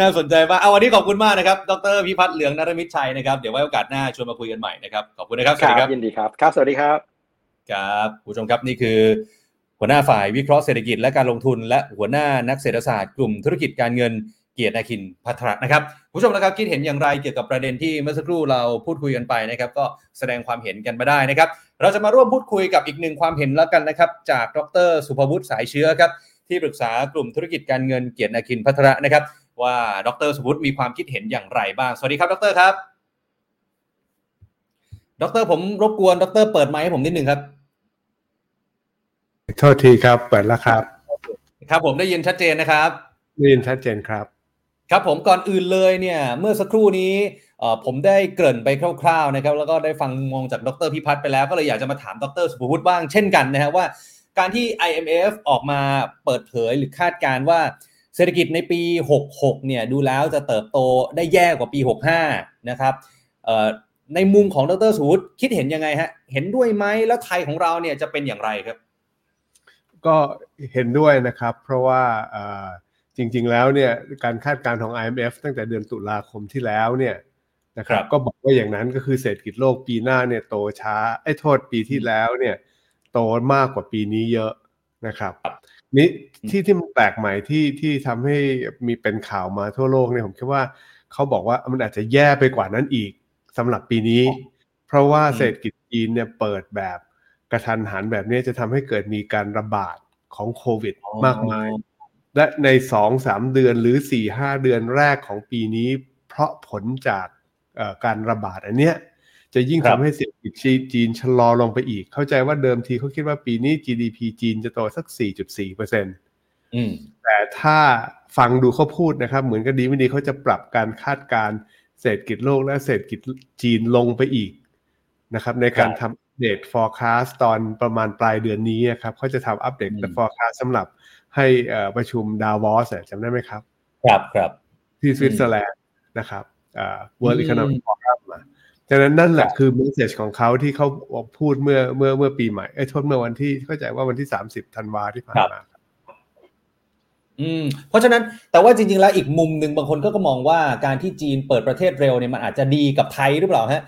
น่าสนใจมากเอาวันนี้ขอบคุณมากนะครับ ดรพิพัฒน์เหลืองนรมิตชัยนะครับ เดี๋ยวไว้โอกาสหน้าชวนมาคุยกันใหม่นะครับ ขอบคุณนะครับ สวัสดีครับ ยินดีครับ ครับ สวัสดีครับ ครับผู้ชมครับนี่คือ หัวหน้าฝ่ายวิเคราะห์เศรษฐกิจและการลงทุน และหัวหน้านักเศรษฐศาสตร์กลุ่มธุรกิจการเงิน เกียรตินาคินพัทรนะครับผู้ชมนะครับคิดเห็นอย่างไรเกี่ยวกับประเด็นที่เมื่อสักครู่เราพูดคุยกันไปนะครับก็แสดงความเห็นกันมาได้นะครับ เราจะมาร่วมพูดคุยกับอีกหนึ่งความเห็นแล้วกันนะครับ จากดรสุภวุฒิสายเชื้อครับที่ปรึกษากลุ่มธุรกิจการเงินเกียรตินาคินพัทรนะครับ ว่าดรสุภวุฒิมีความคิดเห็นอย่างไรบ้าง สวัสดีครับดรครับ ดรผมรบกวนดรเปิดไมค์ให้ผมนิดหนึ่งครับโทษทีครับ เปิดแล้วครับ ครับผมได้ยินชัดเจนนะครับ ได้ยินชัดเจนครับ ครับผมก่อนอื่นเลยเนี่ยเมื่อสักครู่นี้ผมได้เกริ่นไปคร่าวๆนะครับแล้วก็ได้ฟังมองจากดรพิพัฒน์ไปแล้วก็เลยอยากจะมาถามดรสุภวุฒิบ้างเช่นกันนะฮะว่า การที่ IMF ออกมาเปิดเผยหรือคาดการว่าเศรษฐกิจในปี 66 เนี่ยดูแล้วจะเติบโตได้แย่กว่าปี 65 นะครับในมุมของดรสุวุฒิคิดเห็นยังไงฮะเห็นด้วยไหมแล้วไทยของเราเนี่ยจะเป็นอย่างไรครับ ก็เห็นด้วยนะครับ เพราะว่า จริงๆแล้วเนี่ยการคาดการณ์ของ IMF ตั้งแต่เดือนตุลาคมที่แล้วเนี่ยนะครับก็บอกว่าอย่างนั้นก็คือเศรษฐกิจโลกปีหน้าเนี่ยโตช้าไอ้โทษปีที่แล้วเนี่ยโตมากกว่าปีนี้เยอะนะครับนี่ที่ที่มันแปลกใหม่ที่ที่ทำให้มีเป็นข่าวมาทั่วโลกเนี่ยผมคิดว่าเขาบอกว่ามันอาจจะแย่ไปกว่านั้นอีกสำหรับปีนี้ เพราะว่าเศรษฐกิจจีนเนี่ยเปิดแบบกระทันหันแบบนี้จะทำให้เกิดมีการระบาดของโควิดมากมาย และในสองสามเดือนหรือสี่ห้าเดือนแรกของปีนี้ เพราะผลจากการระบาดอันเนี้ยจะยิ่งทำให้เศรษฐกิจจีนชะลอลงไปอีก เข้าใจว่าเดิมทีเขาคิดว่าปีนี้ GDP จีนจะโตสัก 4.4เปอร์เซ็นต์แต่ถ้าฟังดูเขาพูดนะครับ เหมือนกันดีไม่ดีเขาจะปรับการคาดการเศรษฐกิจโลกและเศรษฐกิจจีนลงไปอีกนะครับ ในการทำเดต forecast ตอนประมาณปลายเดือนนี้ครับเขาจะทำอัปเดต forecast สำหรับ ให้ประชุมดาวอสจำได้ไหมครับ ครับครับที่สวิตเซอร์แลนด์นะครับ World Economic Forum มาดังนั้นนั่นแหละคือ message ของเขาที่เขาพูดเมื่อเมื่อเมื่อปีใหม่ไอ้โทษเมื่อวันที่เข้าใจว่าวันที่สามสิบธันวาที่ผ่านมาอืมเพราะฉะนั้นแต่ว่าจริงๆแล้วอีกมุมหนึ่งบางคนก็ก็มองว่าการที่จีนเปิดประเทศเร็วเนี่ยมันอาจจะดีกับไทยหรือเปล่าฮะ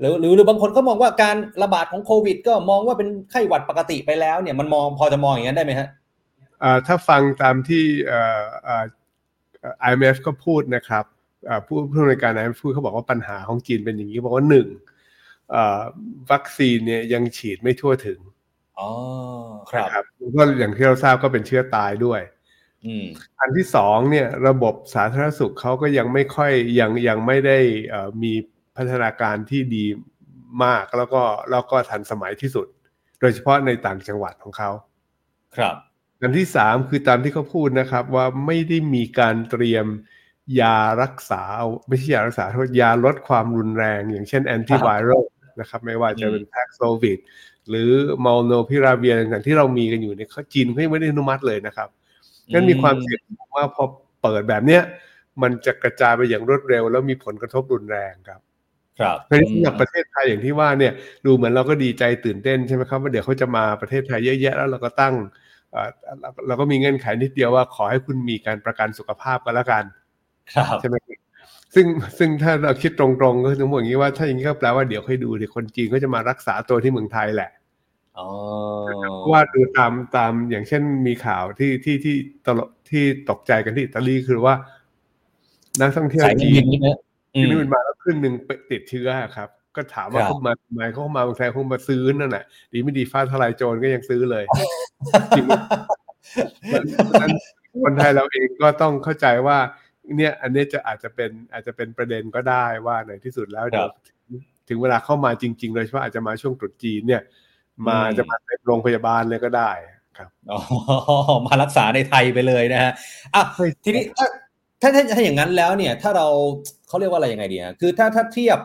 หรือหรือหรือบางคนก็มองว่าการระบาดของโควิด ก็มองว่าเป็นไข้หวัดปกติไปแล้วเนี่ยมันมองพอจะมองอย่างนั้นได้ไหมฮะ ถ้าฟังตามที่เอ่อเอ่อ IMF ก็พูดนะครับผู้ผู้ในการ IMF พูดเขาบอกว่าปัญหาของจีนเป็นอย่างนี้บอกว่าหนึ่งวัคซีนเนี่ยยังฉีดไม่ทั่วถึงอ๋อครับก็อย่างที่เราทราบก็เป็นเชื้อตายด้วยอันที่สองเนี่ยระบบสาธารณสุขเขาก็ยังไม่ค่อยยังยังไม่ได้มีพัฒนาการที่ดีมากแล้วก็แล้วก็ทันสมัยที่สุด โดยเฉพาะในต่างจังหวัดของเขาครับ อันที่สามคือตามที่เขาพูดนะครับ ว่าไม่ได้มีการเตรียมยารักษาไม่ใช่ยารักษาโทษยาลดความรุนแรง อย่างเช่นแอนติไวรัลนะครับไม่ว่าจะเป็นแพ็กโซวิดหรือมอลโนพิราเวียต่างๆที่เรามีกันอยู่เนี่ยเขาจีนเขาไม่ได้อนุมัติเลยนะครับนั่นมีความเสี่ยงว่าพอเปิดแบบเนี้ยมันจะกระจายไปอย่างรวดเร็ว แล้วมีผลกระทบรุนแรงครับ ครับในสำหรับประเทศไทยอย่างที่ว่าเนี่ย ดูเหมือนเราก็ดีใจตื่นเต้นใช่ไหมครับว่าเดี๋ยวเขาจะมาประเทศไทยเยอะแยะแล้วเราก็ตั้ง เราก็มีเงื่อนไขนิดเดียวว่าขอให้คุณมีการประกันสุขภาพกันแล้วกันครับใช่ไหมซึ่งซึ่งถ้าเราคิดตรงๆก็คือบอกอย่างนี้ว่าถ้าอย่างนี้ก็แปลว่าเดี๋ยวค่อยดูเดี๋ยวคนจีนก็จะมารักษาตัวที่เมืองไทยแหละอ๋อเพราะว่าดูตามตามอย่างเช่นมีข่าวที่ที่ที่ตลกที่ตกใจกันที่อิตาลีคือว่า นักท่องเที่ยวสายจีบินนนี่นะอืที่มนี่มันมาแล้วครึ่งหนึ่งไปติดเชื้อครับ ก็ถามว่าครับเขามาทำไมเขามาเมืองไทยเขามาซื้อนั่นแหละดีไม่ดีฟ้าทลายโจรก็ยังซื้อเลยจริงนั้นคนไทยเราเองก็ต้องเข้าใจว่าเนี่ยอันนี้จะอาจจะเป็นอาจจะเป็นประเด็นก็ได้ว่าในที่สุดแล้วเดี๋ยวถึงเวลาเข้ามาจริงๆโดยเฉพาะอาจจะมาช่วงตรุษจีนเนี่ย มาจะมาในโรงพยาบาลเลยก็ได้ครับอ๋อมารักษาในไทยไปเลยนะฮะอะทีนี้ถ้าถ้าถ้าถ้าอย่างนั้นแล้วเนี่ย ถ้าเราเขาเรียกว่าอะไรยังไงดีฮะคือถ้าถ้าเทียบ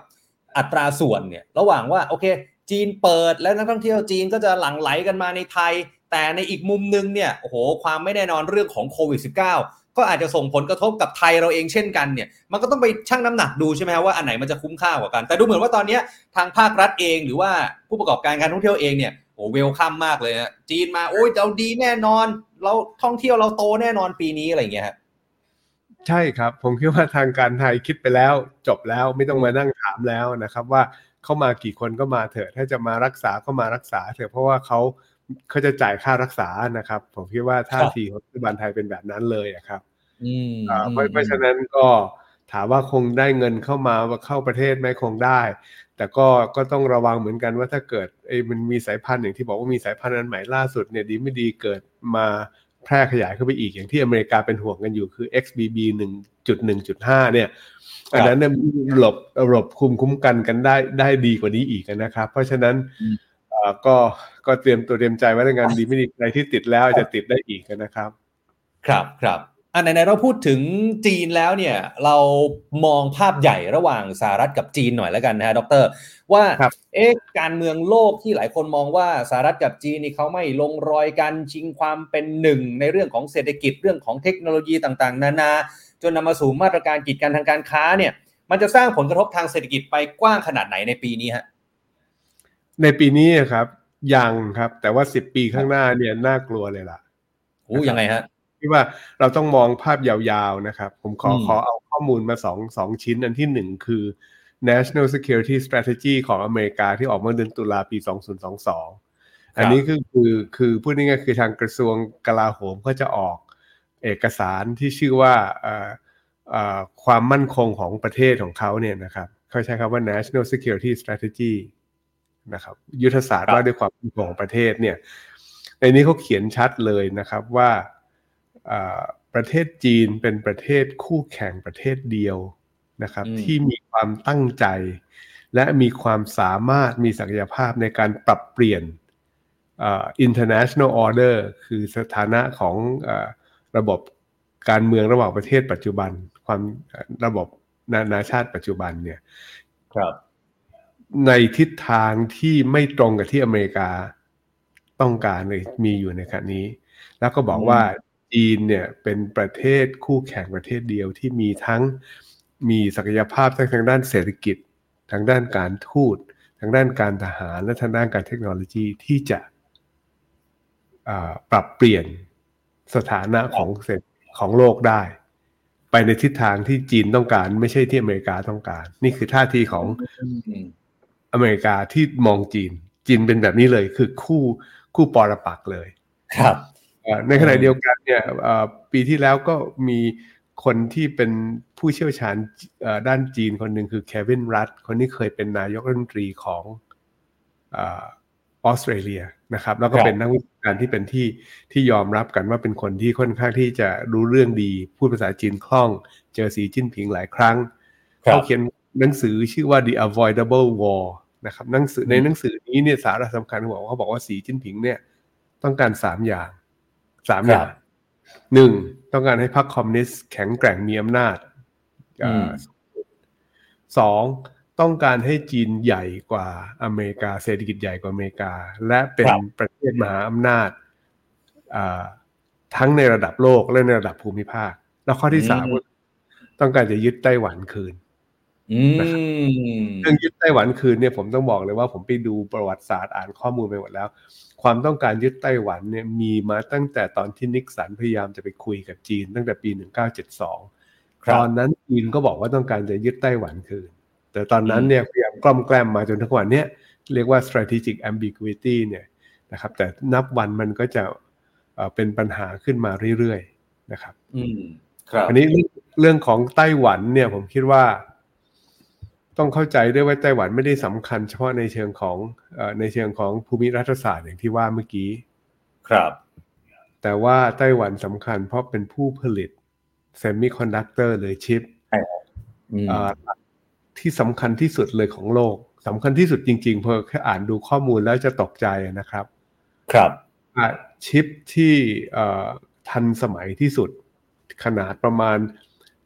อัตราส่วนเนี่ยระหว่างว่าโอเค จีนเปิดแล้วนักท่องเที่ยวจีนก็จะหลั่งไหลกันมาในไทย แต่ในอีกมุมนึงเนี่ยโอ้โหความไม่แน่นอนเรื่องของโควิด -19 ก็อาจจะส่งผลกระทบกับไทยเราเองเช่นกันเนี่ยมันก็ต้องไปชั่งน้ำหนักดูใช่ไหมว่าอันไหนมันจะคุ้มค่ากว่ากัน แต่ดูเหมือนว่าตอนนี้ทางภาครัฐเอง หรือว่าผู้ประกอบการการท่องเที่ยวเองเนี่ยโอ้เวลคัมมากเลยฮะจีนมาโอ้ยเราดีแน่นอน เราท่องเที่ยวเราโตแน่นอนปีนี้อะไรอย่างเงี้ยครับ ใช่ครับ ผมคิดว่าทางการไทยคิดไปแล้ว จบแล้วไม่ต้องมานั่งถามแล้วนะครับว่าเข้ามากี่คนก็มาเถอะถ้าจะมารักษาก็มารักษาเถอะเพราะว่าเขาเขาจะจ่ายค่ารักษานะครับ ผมคิดว่าท่าทีของรัฐบาลไทยเป็นแบบนั้นเลยครับอืมเพราะเพราะฉะนั้นก็ถามว่าคงได้เงินเข้ามาว่าเข้าประเทศไหมคงได้ แต่ก็ก็ต้องระวังเหมือนกันว่าถ้าเกิดไอ้มันมีสายพันธุ์อย่างที่บอกว่ามีสายพันธุ์อันใหม่ล่าสุดเนี่ยดีไม่ดีเกิดมา แพร่ขยายเข้าไปอีกอย่างที่อเมริกาเป็นห่วงกันอยู่คือ XBB 1.1.5 เนี่ยอันนั้นเนี่ยหลบหลบคุมคุ้มกันกันได้ได้ดีกว่านี้อีกนะครับ เพราะฉะนั้นก็ก็เตรียมตัวเตรียมใจไว้ในงานดีไม่ดีใครที่ติดแล้วจะติดได้อีกนะครับ ครับครับ อันไหนๆเราพูดถึงจีนแล้วเนี่ย เรามองภาพใหญ่ระหว่างสหรัฐกับจีนหน่อยแล้วกันนะฮะดร ว่าเอ๊ะการเมืองโลกที่หลายคนมองว่าสหรัฐกับจีนนี่เขาไม่ลงรอยกันชิงความเป็นหนึ่งในเรื่องของเศรษฐกิจเรื่องของเทคโนโลยีต่างๆ นานา จนนำมาสู่มาตรการกีดกันทางการค้าเนี่ย มันจะสร้างผลกระทบทางเศรษฐกิจไปกว้างขนาดไหนในปีนี้ฮะในปีนี้ครับยังครับ แต่ว่าสิบปีข้างหน้าเนี่ยน่ากลัวเลยล่ะโอ้ยังไงฮะ ที่ว่าเราต้องมองภาพยาวๆนะครับ ผมขอขอเอาข้อมูลมาสองสองชิ้นอันที่หนึ่งคือ National Security Strategy ของอเมริกาที่ออกเมื่อเดือนตุลาปี 2022 อันนี้คือคือคือพูดง่ายๆคือทางกระทรวงกลาโหมก็จะออกเอกสารที่ชื่อว่าความมั่นคงของประเทศของเขาเนี่ยนะครับเขาใช้คำว่า National Security Strategy นะครับยุทธศาสตร์ว่าด้วยความมั่นคงของประเทศเนี่ยในนี้เขาเขียนชัดเลยนะครับว่า ประเทศจีนเป็นประเทศคู่แข่งประเทศเดียวนะครับ ที่มีความตั้งใจ และมีความสามารถมีศักยภาพในการปรับเปลี่ยน international order คือสถานะของระบบการเมืองระหว่างประเทศปัจจุบัน ความระบบนานาชาติปัจจุบันเนี่ยครับในทิศทางที่ไม่ตรงกับที่อเมริกาต้องการเลยมีอยู่ในขณะนี้ แล้วก็บอกว่า จีนเนี่ยเป็นประเทศคู่แข่งประเทศเดียวที่มีทั้งมีศักยภาพทั้งทางด้านเศรษฐกิจ ทางด้านการทูตทางด้านการทหารและทางด้านการเทคโนโลยีที่จะปรับเปลี่ยนสถานะของเศรษฐของโลกได้ ไปในทิศทางที่จีนต้องการ ไม่ใช่ที่อเมริกาต้องการ นี่คือท่าทีของอเมริกาที่มองจีน จีนเป็นแบบนี้เลย คือคู่คู่ปรปักเลย ครับ ในขณะเดียวกันเนี่ยปีที่แล้วก็มีคนที่เป็นผู้เชี่ยวชาญด้านจีนคนหนึ่งคือเควินรัตคนนี้เคยเป็นนายกรัฐมนตรีของออสเตรเลียนะครับ แล้วก็เป็นนักวิชาการที่เป็นที่ที่ยอมรับกันว่าเป็นคนที่ค่อนข้างที่จะรู้เรื่องดี พูดภาษาจีนคล่อง เจอสีจิ้นผิงหลายครั้ง เขาเขียนหนังสือชื่อว่า The Avoidable War นะครับหนังสือในหนังสือนี้เนี่ยสาระสำคัญเขาบอกว่าเขาบอกว่าสีจิ้นผิงเนี่ยต้องการสามอย่าง สามอย่างหนึ่งต้องการให้พรรคคอมมิวนิสต์แข็งแกร่งมีอำนาจสองต้องการให้จีนใหญ่กว่าอเมริกา เศรษฐกิจใหญ่กว่าอเมริกา และเป็นประเทศมหาอำนาจทั้งในระดับโลกและในระดับภูมิภาค แล้วข้อที่สามต้องการจะยึดไต้หวันคืนอืมเรื่องยึดไต้หวันคืนเนี่ยผมต้องบอกเลยว่าผมไปดูประวัติศาสตร์อ่านข้อมูลไปหมดแล้ว ความต้องการยึดไต้หวันเนี่ยมีมาตั้งแต่ตอนที่นิกสันพยายามจะไปคุยกับจีนตั้งแต่ปี 1972ครับตอนนั้นจีนก็บอกว่าต้องการจะยึดไต้หวันคืน แต่ตอนนั้นเนี่ยพยายามกล่อมแกล้มมาจนถึงวันเนี้ยเรียกว่า strategic ambiguity เนี่ยนะครับ แต่นับวันมันก็จะเอ่อเป็นปัญหาขึ้นมาเรื่อยๆนะครับ อืม ครับ อันนี้เรื่องเรื่องของไต้หวันเนี่ยผมคิดว่า ต้องเข้าใจด้วยว่าไต้หวันไม่ได้สำคัญเฉพาะในเชิงของเอ่อในเชิงของภูมิรัฐศาสตร์อย่างที่ว่าเมื่อกี้ ครับ แต่ว่าไต้หวันสำคัญเพราะเป็นผู้ผลิตเซมิคอนดักเตอร์หรือชิปอืมเอ่อที่สำคัญที่สุดเลยของโลกสำคัญที่สุดจริงๆพอแค่อ่านดูข้อมูลแล้วจะตกใจนะครับ ครับอะชิปที่เอ่อทันสมัยที่สุด ขนาดประมาณ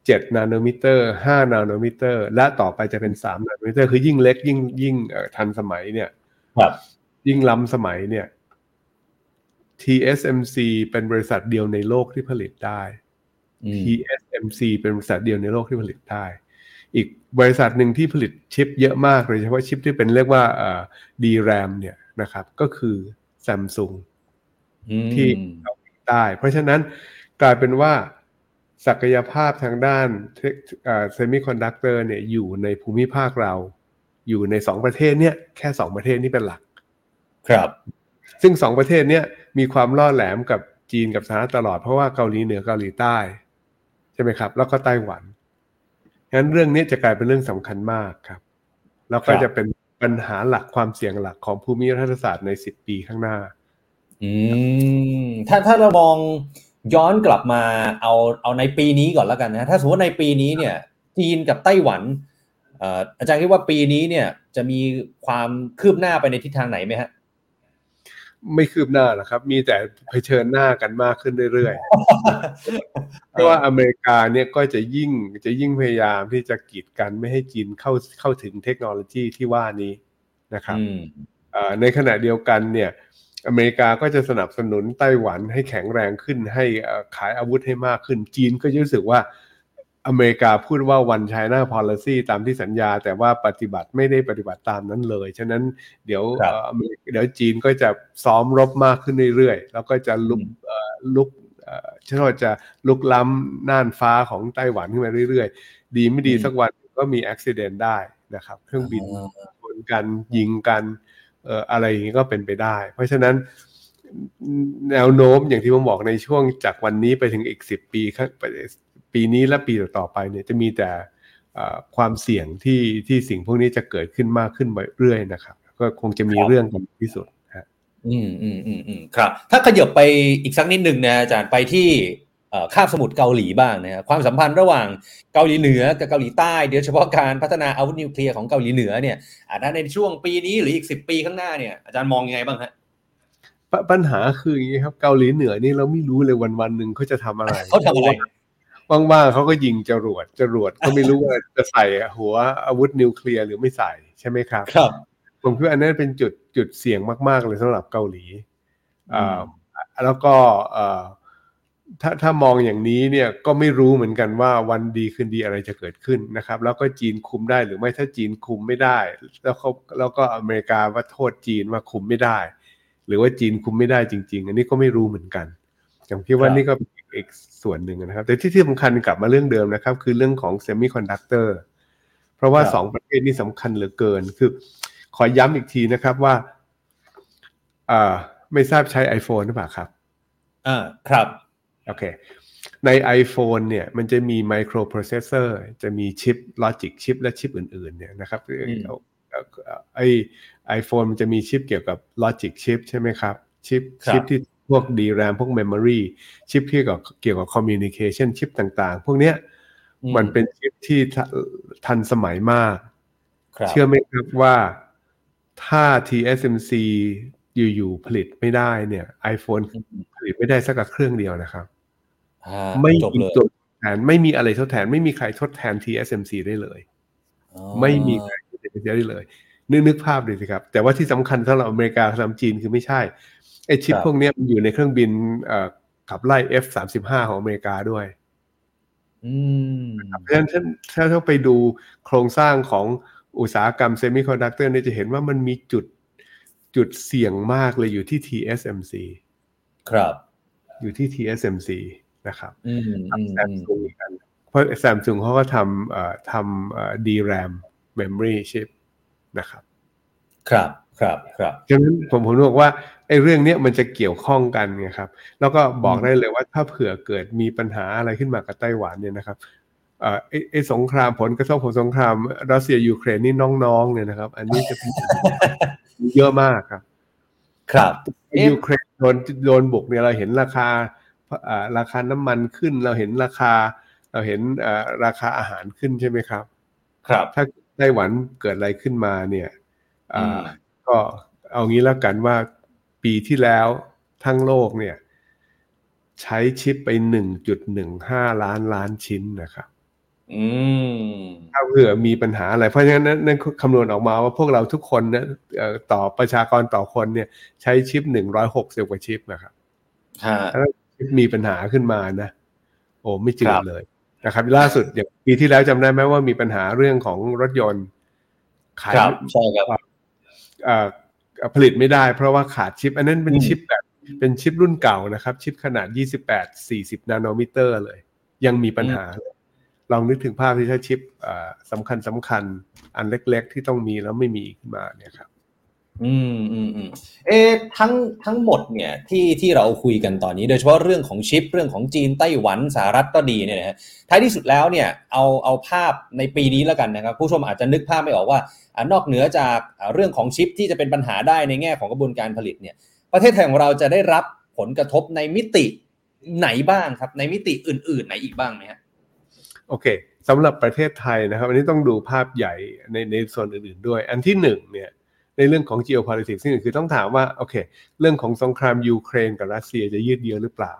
7นาโนมิเตอร์5นาโนมิเตอร์ และต่อไปจะเป็น3นาโนมิเตอร์คือยิ่งเล็กยิ่งยิ่งเอ่อทันสมัยเนี่ยครับยิ่งล้ำสมัยเนี่ย TSMC เป็นบริษัทเดียวในโลกที่ผลิตได้อืม TSMC เป็นบริษัทเดียวในโลกที่ผลิตได้ อีกบริษัทหนึ่งที่ผลิตชิปเยอะมากโดยเฉพาะชิปที่เป็นเรียกว่าเอ่อ DRAM เนี่ยนะครับ ก็คือ Samsung อืมที่ได้เพราะฉะนั้นกลายเป็นว่า ศักยภาพทางด้านเซมิคอนดักเตอร์เนี่ยอยู่ในภูมิภาคเรา อยู่ในสองประเทศเนี่ยแค่สองประเทศนี้เป็นหลัก ครับ ซึ่งสองประเทศเนี่ยมีความล่อแหลมกับจีนกับสหรัฐตลอดเพราะว่าเกาหลีเหนือเกาหลีใต้ใช่ไหมครับ แล้วก็ไต้หวันงั้นเรื่องนี้จะกลายเป็นเรื่องสำคัญมากครับ แล้วก็ครับจะเป็นปัญหาหลักความเสี่ยงหลักของภูมิรัฐศาสตร์ในสิบปีข้างหน้า อืมถ้าถ้าเรามอง ย้อนกลับมาเอาเอาในปีนี้ก่อนแล้วกันนะถ้าสมมติว่าในปีนี้เนี่ยจีนกับไต้หวันเอ่ออาจารย์คิดว่าปีนี้เนี่ยจะมีความคืบหน้าไปในทิศทางไหนไหมฮะไม่คืบหน้าหรอกครับ มีแต่เผชิญหน้ากันมากขึ้นเรื่อยๆ เพราะว่าอเมริกาเนี่ยก็จะยิ่งจะยิ่งพยายามที่จะกีดกันไม่ให้จีนเข้าเข้าถึงเทคโนโลยีที่ว่านี้นะครับอืมเอ่อในขณะเดียวกันเนี่ย อเมริกาก็จะสนับสนุนไต้หวันให้แข็งแรงขึ้น ให้เอ่อขายอาวุธให้มากขึ้น จีนก็จะรู้สึกว่าอเมริกาพูดว่า one China policy ตามที่สัญญา แต่ว่าปฏิบัติไม่ได้ปฏิบัติตามนั้นเลย ฉะนั้นเดี๋ยวครับเอ่ออเมริกเดี๋ยวจีนก็จะซ้อมรบมากขึ้นเรื่อยๆ แล้วก็จะลุกอืมเอ่อลุกเอ่อชอบจะลุกล้ำน่านฟ้าของไต้หวันขึ้นมาเรื่อยๆ ดีไม่ดีสักวันก็มีอุบิเหตุได้นะครับ เครื่องบินชนกันยิงกันเอ่ออะไรอย่างนี้ก็เป็นไปได้ เพราะฉะนั้นแนวโน้มอย่างที่ผมบอกในช่วงจากวันนี้ไปถึงอีกสิบปีข้างปีนี้และปีต่อๆไปเนี่ยจะมีแต่เอ่อความเสี่ยงที่ที่สิ่งพวกนี้จะเกิดขึ้นมากขึ้นเรื่อยๆนะครับ ก็คงจะมีครับเรื่องกันที่สุดฮะอืมอืมอืมอืมครับ ถ้าขยับไปอีกสักนิดหนึ่งนะอาจารย์ไปที่เอ่อ คาบสมุทรเกาหลีบ้างนะครับความสัมพันธ์ระหว่างเกาหลีเหนือกับเกาหลีใต้โดยเฉพาะการพัฒนาอาวุธนิวเคลียร์ของเกาหลีเหนือเนี่ยอาจจะในช่วงปีนี้หรืออีกสิบปีข้างหน้าเนี่ยอาจารย์มองยังไงบ้างฮะปปัญหาคืออย่างนี้ครับเกาหลีเหนือนี่เราไม่รู้เลยวันวันๆหนึ่งเขาจะทำอะไรเขาทำอะไรว่างๆเขาก็ยิงจรวดจรวดก็ไม่รู้ว่าจะใส่หัวอาวุธนิวเคลียร์หรือไม่ใส่ใช่ไหมครับ ครับผมคิดว่าอันนั้นเป็นจุดจุดเสี่ยงมาก ๆ เลยสำหรับเกาหลีอืมอ่าแล้วก็เอ่อ ถ้าถ้ามองอย่างนี้เนี่ยก็ไม่รู้เหมือนกันว่าวันดีคืนดีอะไรจะเกิดขึ้นนะครับ แล้วก็จีนคุมได้หรือไม่ถ้าจีนคุมไม่ได้ แล้วเขาแล้วก็อเมริกาว่าโทษจีนว่าคุมไม่ได้ หรือว่าจีนคุมไม่ได้จริง ๆ อันนี้ก็ไม่รู้เหมือนกันผมคิดว่าครับนี่ก็เป็นอีกส่วนหนึ่งนะครับ แต่ที่ที่สำคัญกลับมาเรื่องเดิมนะครับ คือเรื่องของเซมิคอนดักเตอร์เพราะว่าครับสองประเทศนี้สำคัญเหลือเกิน คือขอย้ำอีกทีนะครับว่าอ่าไม่ทราบใช้ iPhone หรือเปล่าครับอ่าครับ โอเค ใน iPhone เนี่ยมันจะมี microprocessor จะมีชิป logic ชิปและชิปอื่น ๆ เนี่ยนะครับอืมเอาเอาเอาไอ iPhone มันจะมีชิปเกี่ยวกับ logic ชิปใช่ไหมครับ ชิปครับชิปที่พวก DRAM พวก memory ชิปที่เกี่ยวกับเกี่ยวกับ communication ชิปต่างๆ พวกเนี้ยอืมันเป็นชิปที่ทะทันสมัยมากครับเชื่อไหมครับว่าถ้า TSMC อยู่ๆผลิตไม่ได้เนี่ย iPhone ผลิตไม่ได้สักกับเครื่องเดียวนะครับอ่า ไม่จบมีเลยตัวแทนไม่มีอะไรทดแทน ไม่มีใครทดแทน TSMC ได้เลยอ๋อไม่มีใครทดแทน TSMC ได้เลย นึกนึกภาพดูสิครับ แต่ว่าที่สำคัญสำหรับอเมริกาสำหรับจีนคือไม่ใช่ไอ้ชิปครับพวกเนี้ยมันอยู่ในเครื่องบินเอ่อขับไล่ F 3 5ของอเมริกาด้วยอืมเพราะฉะนั้นถ้าถ้าเราไปดูโครงสร้างของอุตสาหกรรม semiconductor เนี่ยจะเห็นว่ามันมีจุดจุดเสี่ยงมากเลยอยู่ที่ TSMC ครับ อยู่ที่ TSMC นะครับอืมอืมแซมซุงกันเพราะแซมซุงเขาก็ทำเอ่อทำเอ่อ DRAM memory chip นะครับ ครับครับครับฉะนั้นผมผมบอกว่าไอ้เรื่องเนี้ยมันจะเกี่ยวข้องกันไงครับ แล้วก็บอกได้เลยว่าถ้าเผื่อเกิดมีปัญหาอะไรขึ้นมากับไต้หวันเนี่ยนะครับเอ่อไอ้ไอ้สงครามผลกระทบของสงครามรัสเซียยูเครนนี่น้องๆเนี่ยนะครับ อันนี้จะเป็นเยอะมากครับ ครับเอ๊ะยูเครนโดนโดนบุกเนี่ยเราเห็นราคาอ่า ราคาน้ำมันขึ้น เราเห็นราคา เราเห็นอ่าราคาอาหารขึ้นใช่ไหมครับ ครับ ถ้าไต้หวันเกิดอะไรขึ้นมาเนี่ยอ่าอืมก็เอางี้แล้วกันว่าปีที่แล้วทั้งโลกเนี่ย ใช้ชิปไป1.15ล้านล้านชิ้นนะครับอืมถ้าเผื่อมีปัญหาอะไร เพราะฉะนั้นนั่นนั่นคำนวณออกมาว่าพวกเราทุกคนนะเอ่อต่อประชากรต่อคนเนี่ย ใช้ชิป160กว่าชิปนะครับฮะถ้าชิป มีปัญหาขึ้นมานะโอ้ไม่จืคดรับเลยนะครับ ล่าสุดอย่างปีที่แล้วจำได้ไหมว่ามีปัญหาเรื่องของรถยนต์ ขายครับใช่ครับเอ่อผลิตไม่ได้เพราะว่าขาดชิป อันนั้นเป็นอืมชิปแบบเป็นชิปรุ่นเก่านะครับ ชิปขนาด 28 40 นาโนมิเตอร์เลย ยังมีปัญหาเลยลองนึกถึงภาพที่ถ้าชิปเอ่อสำคัญสำคัญอันเล็ก ๆ ที่ต้องมีแล้วไม่มีขึ้นมาเนี่ยครับ อืมอืมอืมเอะทั้งทั้งหมดเนี่ยที่ที่เราคุยกันตอนนี้ โดยเฉพาะเรื่องของชิป เรื่องของจีนไต้หวันสหรัฐก็ดีเนี่ยนะฮะท้ายที่สุดแล้วเนี่ยเอาเอาภาพในปีนี้แล้วกันนะครับ ผู้ชมอาจจะนึกภาพไม่ออกว่าอนอกเหนือจากเรื่องของชิปที่จะเป็นปัญหาได้ในแง่ของกระบวนการผลิตเนี่ย ประเทศไทยของเราจะได้รับผลกระทบในมิติไหนบ้างครับ ในมิติอื่น ๆ ไหนอีกบ้างไหมฮะโอเคสำหรับประเทศไทยนะครับ อันนี้ต้องดูภาพใหญ่ในในส่วนอื่น ๆ ด้วย อันที่หนึ่งเนี่ย ในเรื่องของ geopolitics ซึ่งคือต้องถามว่าโอเค เรื่องของสงครามยูเครนกับรัสเซียจะยืดเยื้อหรือเปล่า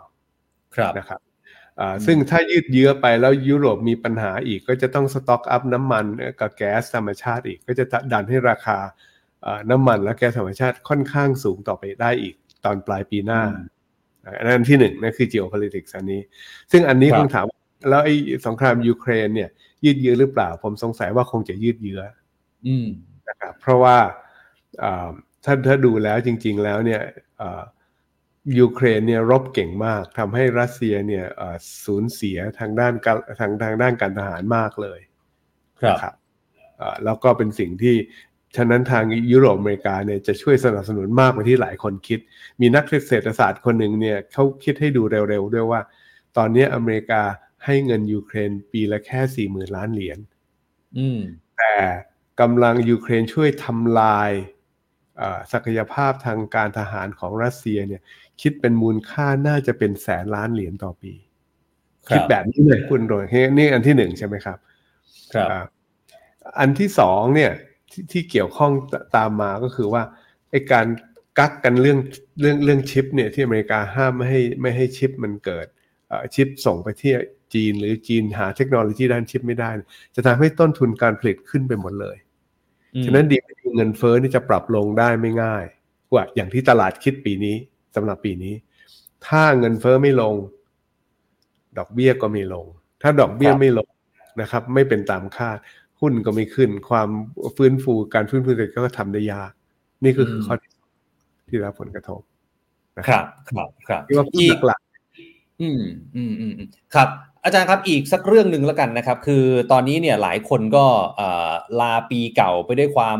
ครับนะครับอ่าอืมซึ่งถ้ายืดเยื้อไปแล้วยุโรปมีปัญหาอีกก็จะต้องสต็อกอัพน้ำมันกับแก๊สธรรมชาติอีก ก็จะดันให้ราคาอ่าน้ำมันและแก๊สธรรมชาติค่อนข้างสูงต่อไปได้อีกตอนปลายปีหน้าอันนั้นที่หนึ่งนั่นคือ geopolitics อันนี้ ซึ่งอันนี้ครับคงถามว่าแล้วไอ้สงครามยูเครนเนี่ย ยืดเยื้อหรือเปล่า ผมสงสัยว่าคงจะยืดเยื้ออืมนะครับเพราะว่าอ่า ถ้าถ้าดูแล้วจริง ๆ แล้วเนี่ยอ่ายูเครนเนี่ยรบเก่งมากทำให้รัสเซียเนี่ยอ่าสูญเสียทางด้านการทางทางด้านการทหารมากเลย ครับนะครับอ่าแล้วก็เป็นสิ่งที่ฉะนั้นทางยุโรปอเมริกาเนี่ยจะช่วยสนับสนุนมากกว่าที่หลายคนคิด มีนักเศรษฐศาสตร์คนหนึ่งเนี่ยเขาคิดให้ดูเร็วๆด้วยว่า ตอนนี้อเมริกาให้เงินยูเครนปีละแค่สี่หมื่นล้านเหรียญอืมแต่กำลังยูเครนช่วยทำลายเอ่อ ศักยภาพทางการทหารของรัสเซียเนี่ย คิดเป็นมูลค่าน่าจะเป็นแสนล้านเหรียญต่อปีครับคิดแบบนี้เลยคุณโดยนี่อันที่หนึ่งใช่ไหมครับ ครับอ่าอันที่สองเนี่ยที่ที่เกี่ยวข้องตตามมาก็คือว่าไอการกักกันเรื่องเรื่องเรื่องชิปเนี่ยที่อเมริกาห้ามไม่ให้ไม่ให้ชิปมันเกิดเอ่อชิปส่งไปที่จีนหรือจีนหาเทคโนโลยีด้านชิปไม่ได้ จะทำให้ต้นทุนการผลิตขึ้นไปหมดเลย ฉะนั้นดีไม่ดีเงินเฟ้อนี่จะปรับลงได้ไม่ง่าย กว่าอย่างที่ตลาดคิดปีนี้สำหรับปีนี้ ถ้าเงินเฟ้อไม่ลง ดอกเบี้ยก็ไม่ลง ถ้าดอกเบี้ยครับไม่ลงนะครับ ไม่เป็นตามคาดหุ้นก็ไม่ขึ้น ความฟื้นฟูการฟื้นฟูเศรษฐกิจก็ทำได้ยาก นี่ก็คือข้อที่สองที่รับผลกระทบนะครับ ครับครับที่ว่าอีกหลักอืมอืมอืมอืมครับ อาจารย์ครับอีกสักเรื่องหนึ่งแล้วกันนะครับ คือตอนนี้เนี่ยหลายคนก็ลาปีเก่าไปด้วยความ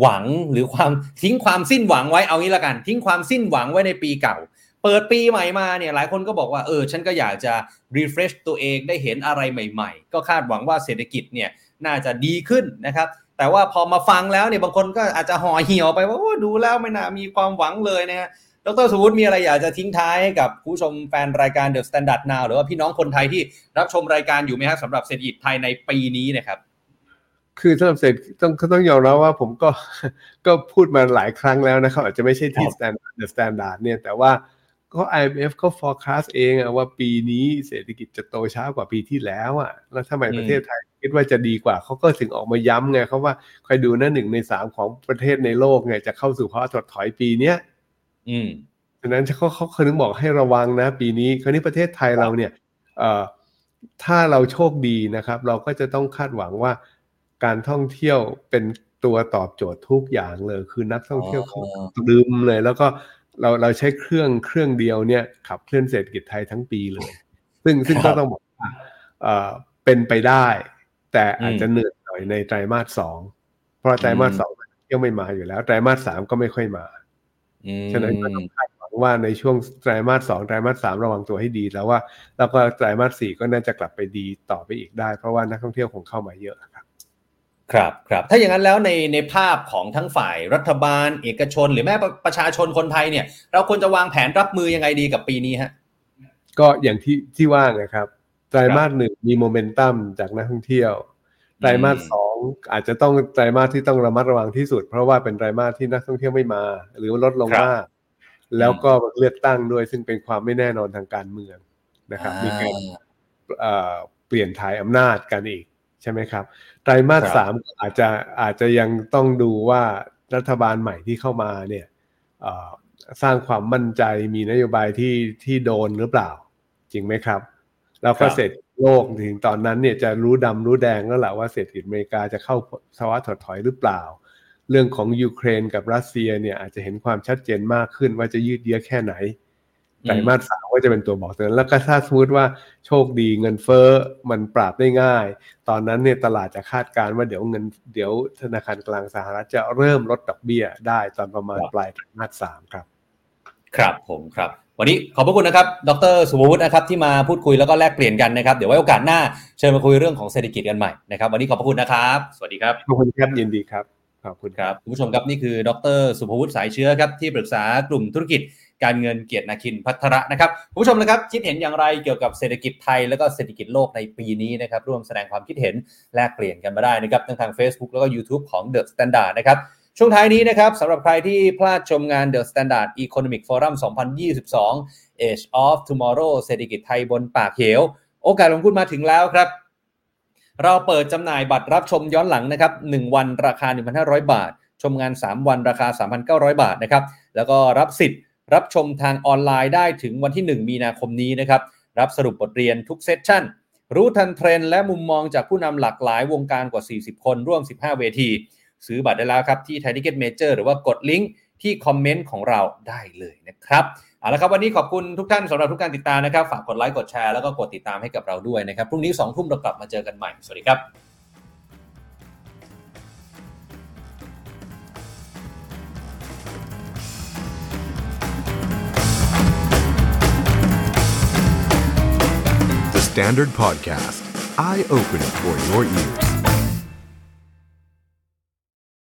หวังหรือความทิ้งความสิ้นหวังไว้เอางี้ละกัน ทิ้งความสิ้นหวังไว้ในปีเก่า เปิดปีใหม่มาเนี่ยหลายคนก็บอกว่าเออฉันก็อยากจะ refresh ตัวเองได้เห็นอะไรใหม่ ๆ ก็คาดหวังว่าเศรษฐกิจเนี่ยน่าจะดีขึ้นนะครับ แต่ว่าพอมาฟังแล้วเนี่ยบางคนก็อาจจะห่อเหี่ยวไปว่าดูแล้วไม่น่ามีความหวังเลยนะฮะ ดรสวุฒิมีอะไรอยากจะทิ้งท้ายให้กับผู้ชมแฟนรายการ The Standard Now หรือว่าพี่น้องคนไทยที่รับชมรายการอยู่ไหมครับสำหรับเศรษฐกิจไทยในปีนี้นะครับ คือสำหรับเศรษฐกิจต้องต้องยอมรับว่าผมก็ก็พูดมาหลายครั้งแล้วนะครับ อาจจะไม่ใช่ที่ครับ standard the standard เนี่ยแต่ว่าก็ IMF ก็ forecast เองอะว่าปีนี้เศรษฐกิจจะโตช้ากว่าปีที่แล้วอะแล้วทำไมอืมประเทศไทยคิดว่าจะดีกว่าเขาก็ถึงออกมาย้ำไงเขาว่าคอยดูนะหนึ่งในสามของประเทศในโลกไงจะเข้าสู่ภาวะถดถอยปีเนี้ย อืมฉะนั้นเขาเขาเขาถึงบอกให้ระวังนะ ปีนี้คราวนี้ประเทศไทยเราเนี่ยเอ่อถ้าเราโชคดีนะครับ เราก็จะต้องคาดหวังว่าการท่องเที่ยวเป็นตัวตอบโจทย์ทุกอย่างเลย คือนักท่องเที่ยวเขาลืมเลย แล้วก็เราเราใช้เครื่องเครื่องเดียวเนี่ยขับเคลื่อนเศรษฐกิจไทยทั้งปีเลย ซึ่งซึ่งก็ต้องบอกว่าเป็นไปได้ แต่อาจจะเหนื่อยหน่อยในไตรมาสสองเพราะไตรมาสสองเที่ยวไม่มาอยู่แล้วไตรมาสสามก็ไม่ค่อยมา ฉะนั้นก็ต้องคาดหวังว่าในช่วงไตรมาสสองไตรมาสสามระวังตัวให้ดีแล้วว่า แล้วก็ไตรมาสสี่ก็น่าจะกลับไปดีต่อไปอีกได้ เพราะว่านักท่องเที่ยวคงเข้ามาเยอะครับครับครับถ้าอย่างนั้นแล้วในในภาพของทั้งฝ่ายรัฐบาล เอกชน หรือแม้ประชาชนคนไทยเนี่ย เราควรจะวางแผนรับมือยังไงดีกับปีนี้ฮะก็อย่างที่ที่ว่าไงครับไตรมาสหนึ่งมีโมเมนตัมจากนักท่องเที่ยว ไตรมาสสองอาจจะต้องไตรมาสที่ต้องระมัดระวังที่สุด เพราะว่าเป็นไตรมาสที่นักท่องเที่ยวไม่มา หรือลดลงมาก แล้วก็เลือกตั้งด้วยซึ่งเป็นความไม่แน่นอนทางการเมืองนะครับ มีการเปลี่ยนถ่ายอำนาจกันอีกใช่ไหมครับ ไตรมาสสามอาจจะอาจจะยังต้องดูว่ารัฐบาลใหม่ที่เข้ามาเนี่ยสร้างความมั่นใจมีนโยบายที่ที่โดนหรือเปล่า จริงไหมครับ แล้วก็เสร็จ โลกถึงตอนนั้นเนี่ยจะรู้ดำรู้แดงแล้วแหละว่าเศรษฐกิจอเมริกาจะเข้าภาวะถดถอยหรือเปล่า เรื่องของยูเครนกับรัสเซียเนี่ยอาจจะเห็นความชัดเจนมากขึ้นว่าจะยืดเยื้อแค่ไหนไตรมาสสามก็จะเป็นตัวบอกเตือนแล้วก็ถ้าสมมติว่าโชคดีเงินเฟ้อมันปราบได้ง่าย ตอนนั้นเนี่ยตลาดจะคาดการณ์ว่าเดี๋ยวเงินเดี๋ยวธนาคารกลางสหรัฐจะเริ่มลดดอกเบี้ยได้ตอนประมาณปลายไตรมาสสามครับ ครับผมครับ วันนี้ขอบพระคุณนะครับ ดรสุภวุฒินะครับที่มาพูดคุยแล้วก็แลกเปลี่ยนกันนะครับ เดี๋ยวไว้โอกาสหน้าเชิญมาคุยเรื่องของเศรษฐกิจกันใหม่นะครับ วันนี้ขอบพระคุณนะครับ สวัสดีครับ ขอบคุณครับยินดีครับ ขอบคุณครับคุณผู้ชมครับนี่คือ ดรสุภวุฒิสายเชื้อครับที่ปรึกษากลุ่มธุรกิจการเงินเกียรตินาคินพัทระนะครับผู้ชมนะครับคิดเห็นอย่างไรเกี่ยวกับเศรษฐกิจไทย แล้วก็เศรษฐกิจโลกในปีนี้นะครับร่วมแสดงความคิดเห็นแลกเปลี่ยนกันมาได้นะครับทั้งทาง Facebook แล้วก็ YouTube ของ The Standard นะครับ ช่วงท้ายนี้นะครับสำหรับใครที่พลาดชมงาน The Standard Economic Forum 2022 Age of Tomorrow เศรษฐกิจไทยบนปากเหว โอกาสลงทุนมาถึงแล้วครับ เราเปิดจำหน่ายบัตรรับชมย้อนหลังนะครับ 1 วันราคา 1,500 บาท ชมงาน 3 วันราคา 3,900 บาทนะครับ แล้วก็รับสิทธิ์รับชมทางออนไลน์ได้ถึงวันที่ 1 มีนาคมนี้นะครับ รับสรุปบทเรียนทุก session รู้ทันเทรนด์และมุมมองจากผู้นำหลากหลายวงการกว่า 40 คนร่วม 15 เวที ซื้อบัตรได้แล้วครับที่ Thai Ticket Major หรือว่ากดลิงก์ที่คอมเมนต์ของเราได้เลยนะครับเอาละครับวันนี้ขอบคุณทุกท่านสำหรับทุกการติดตามนะครับ ฝากกดไลค์กดแชร์แล้วก็กดติดตามให้กับเราด้วยนะครับพรุ่งนี้2ทุ่มเรากลับมาเจอกันใหม่ สวัสดีครับ Standard Podcast, eye Open for your ears.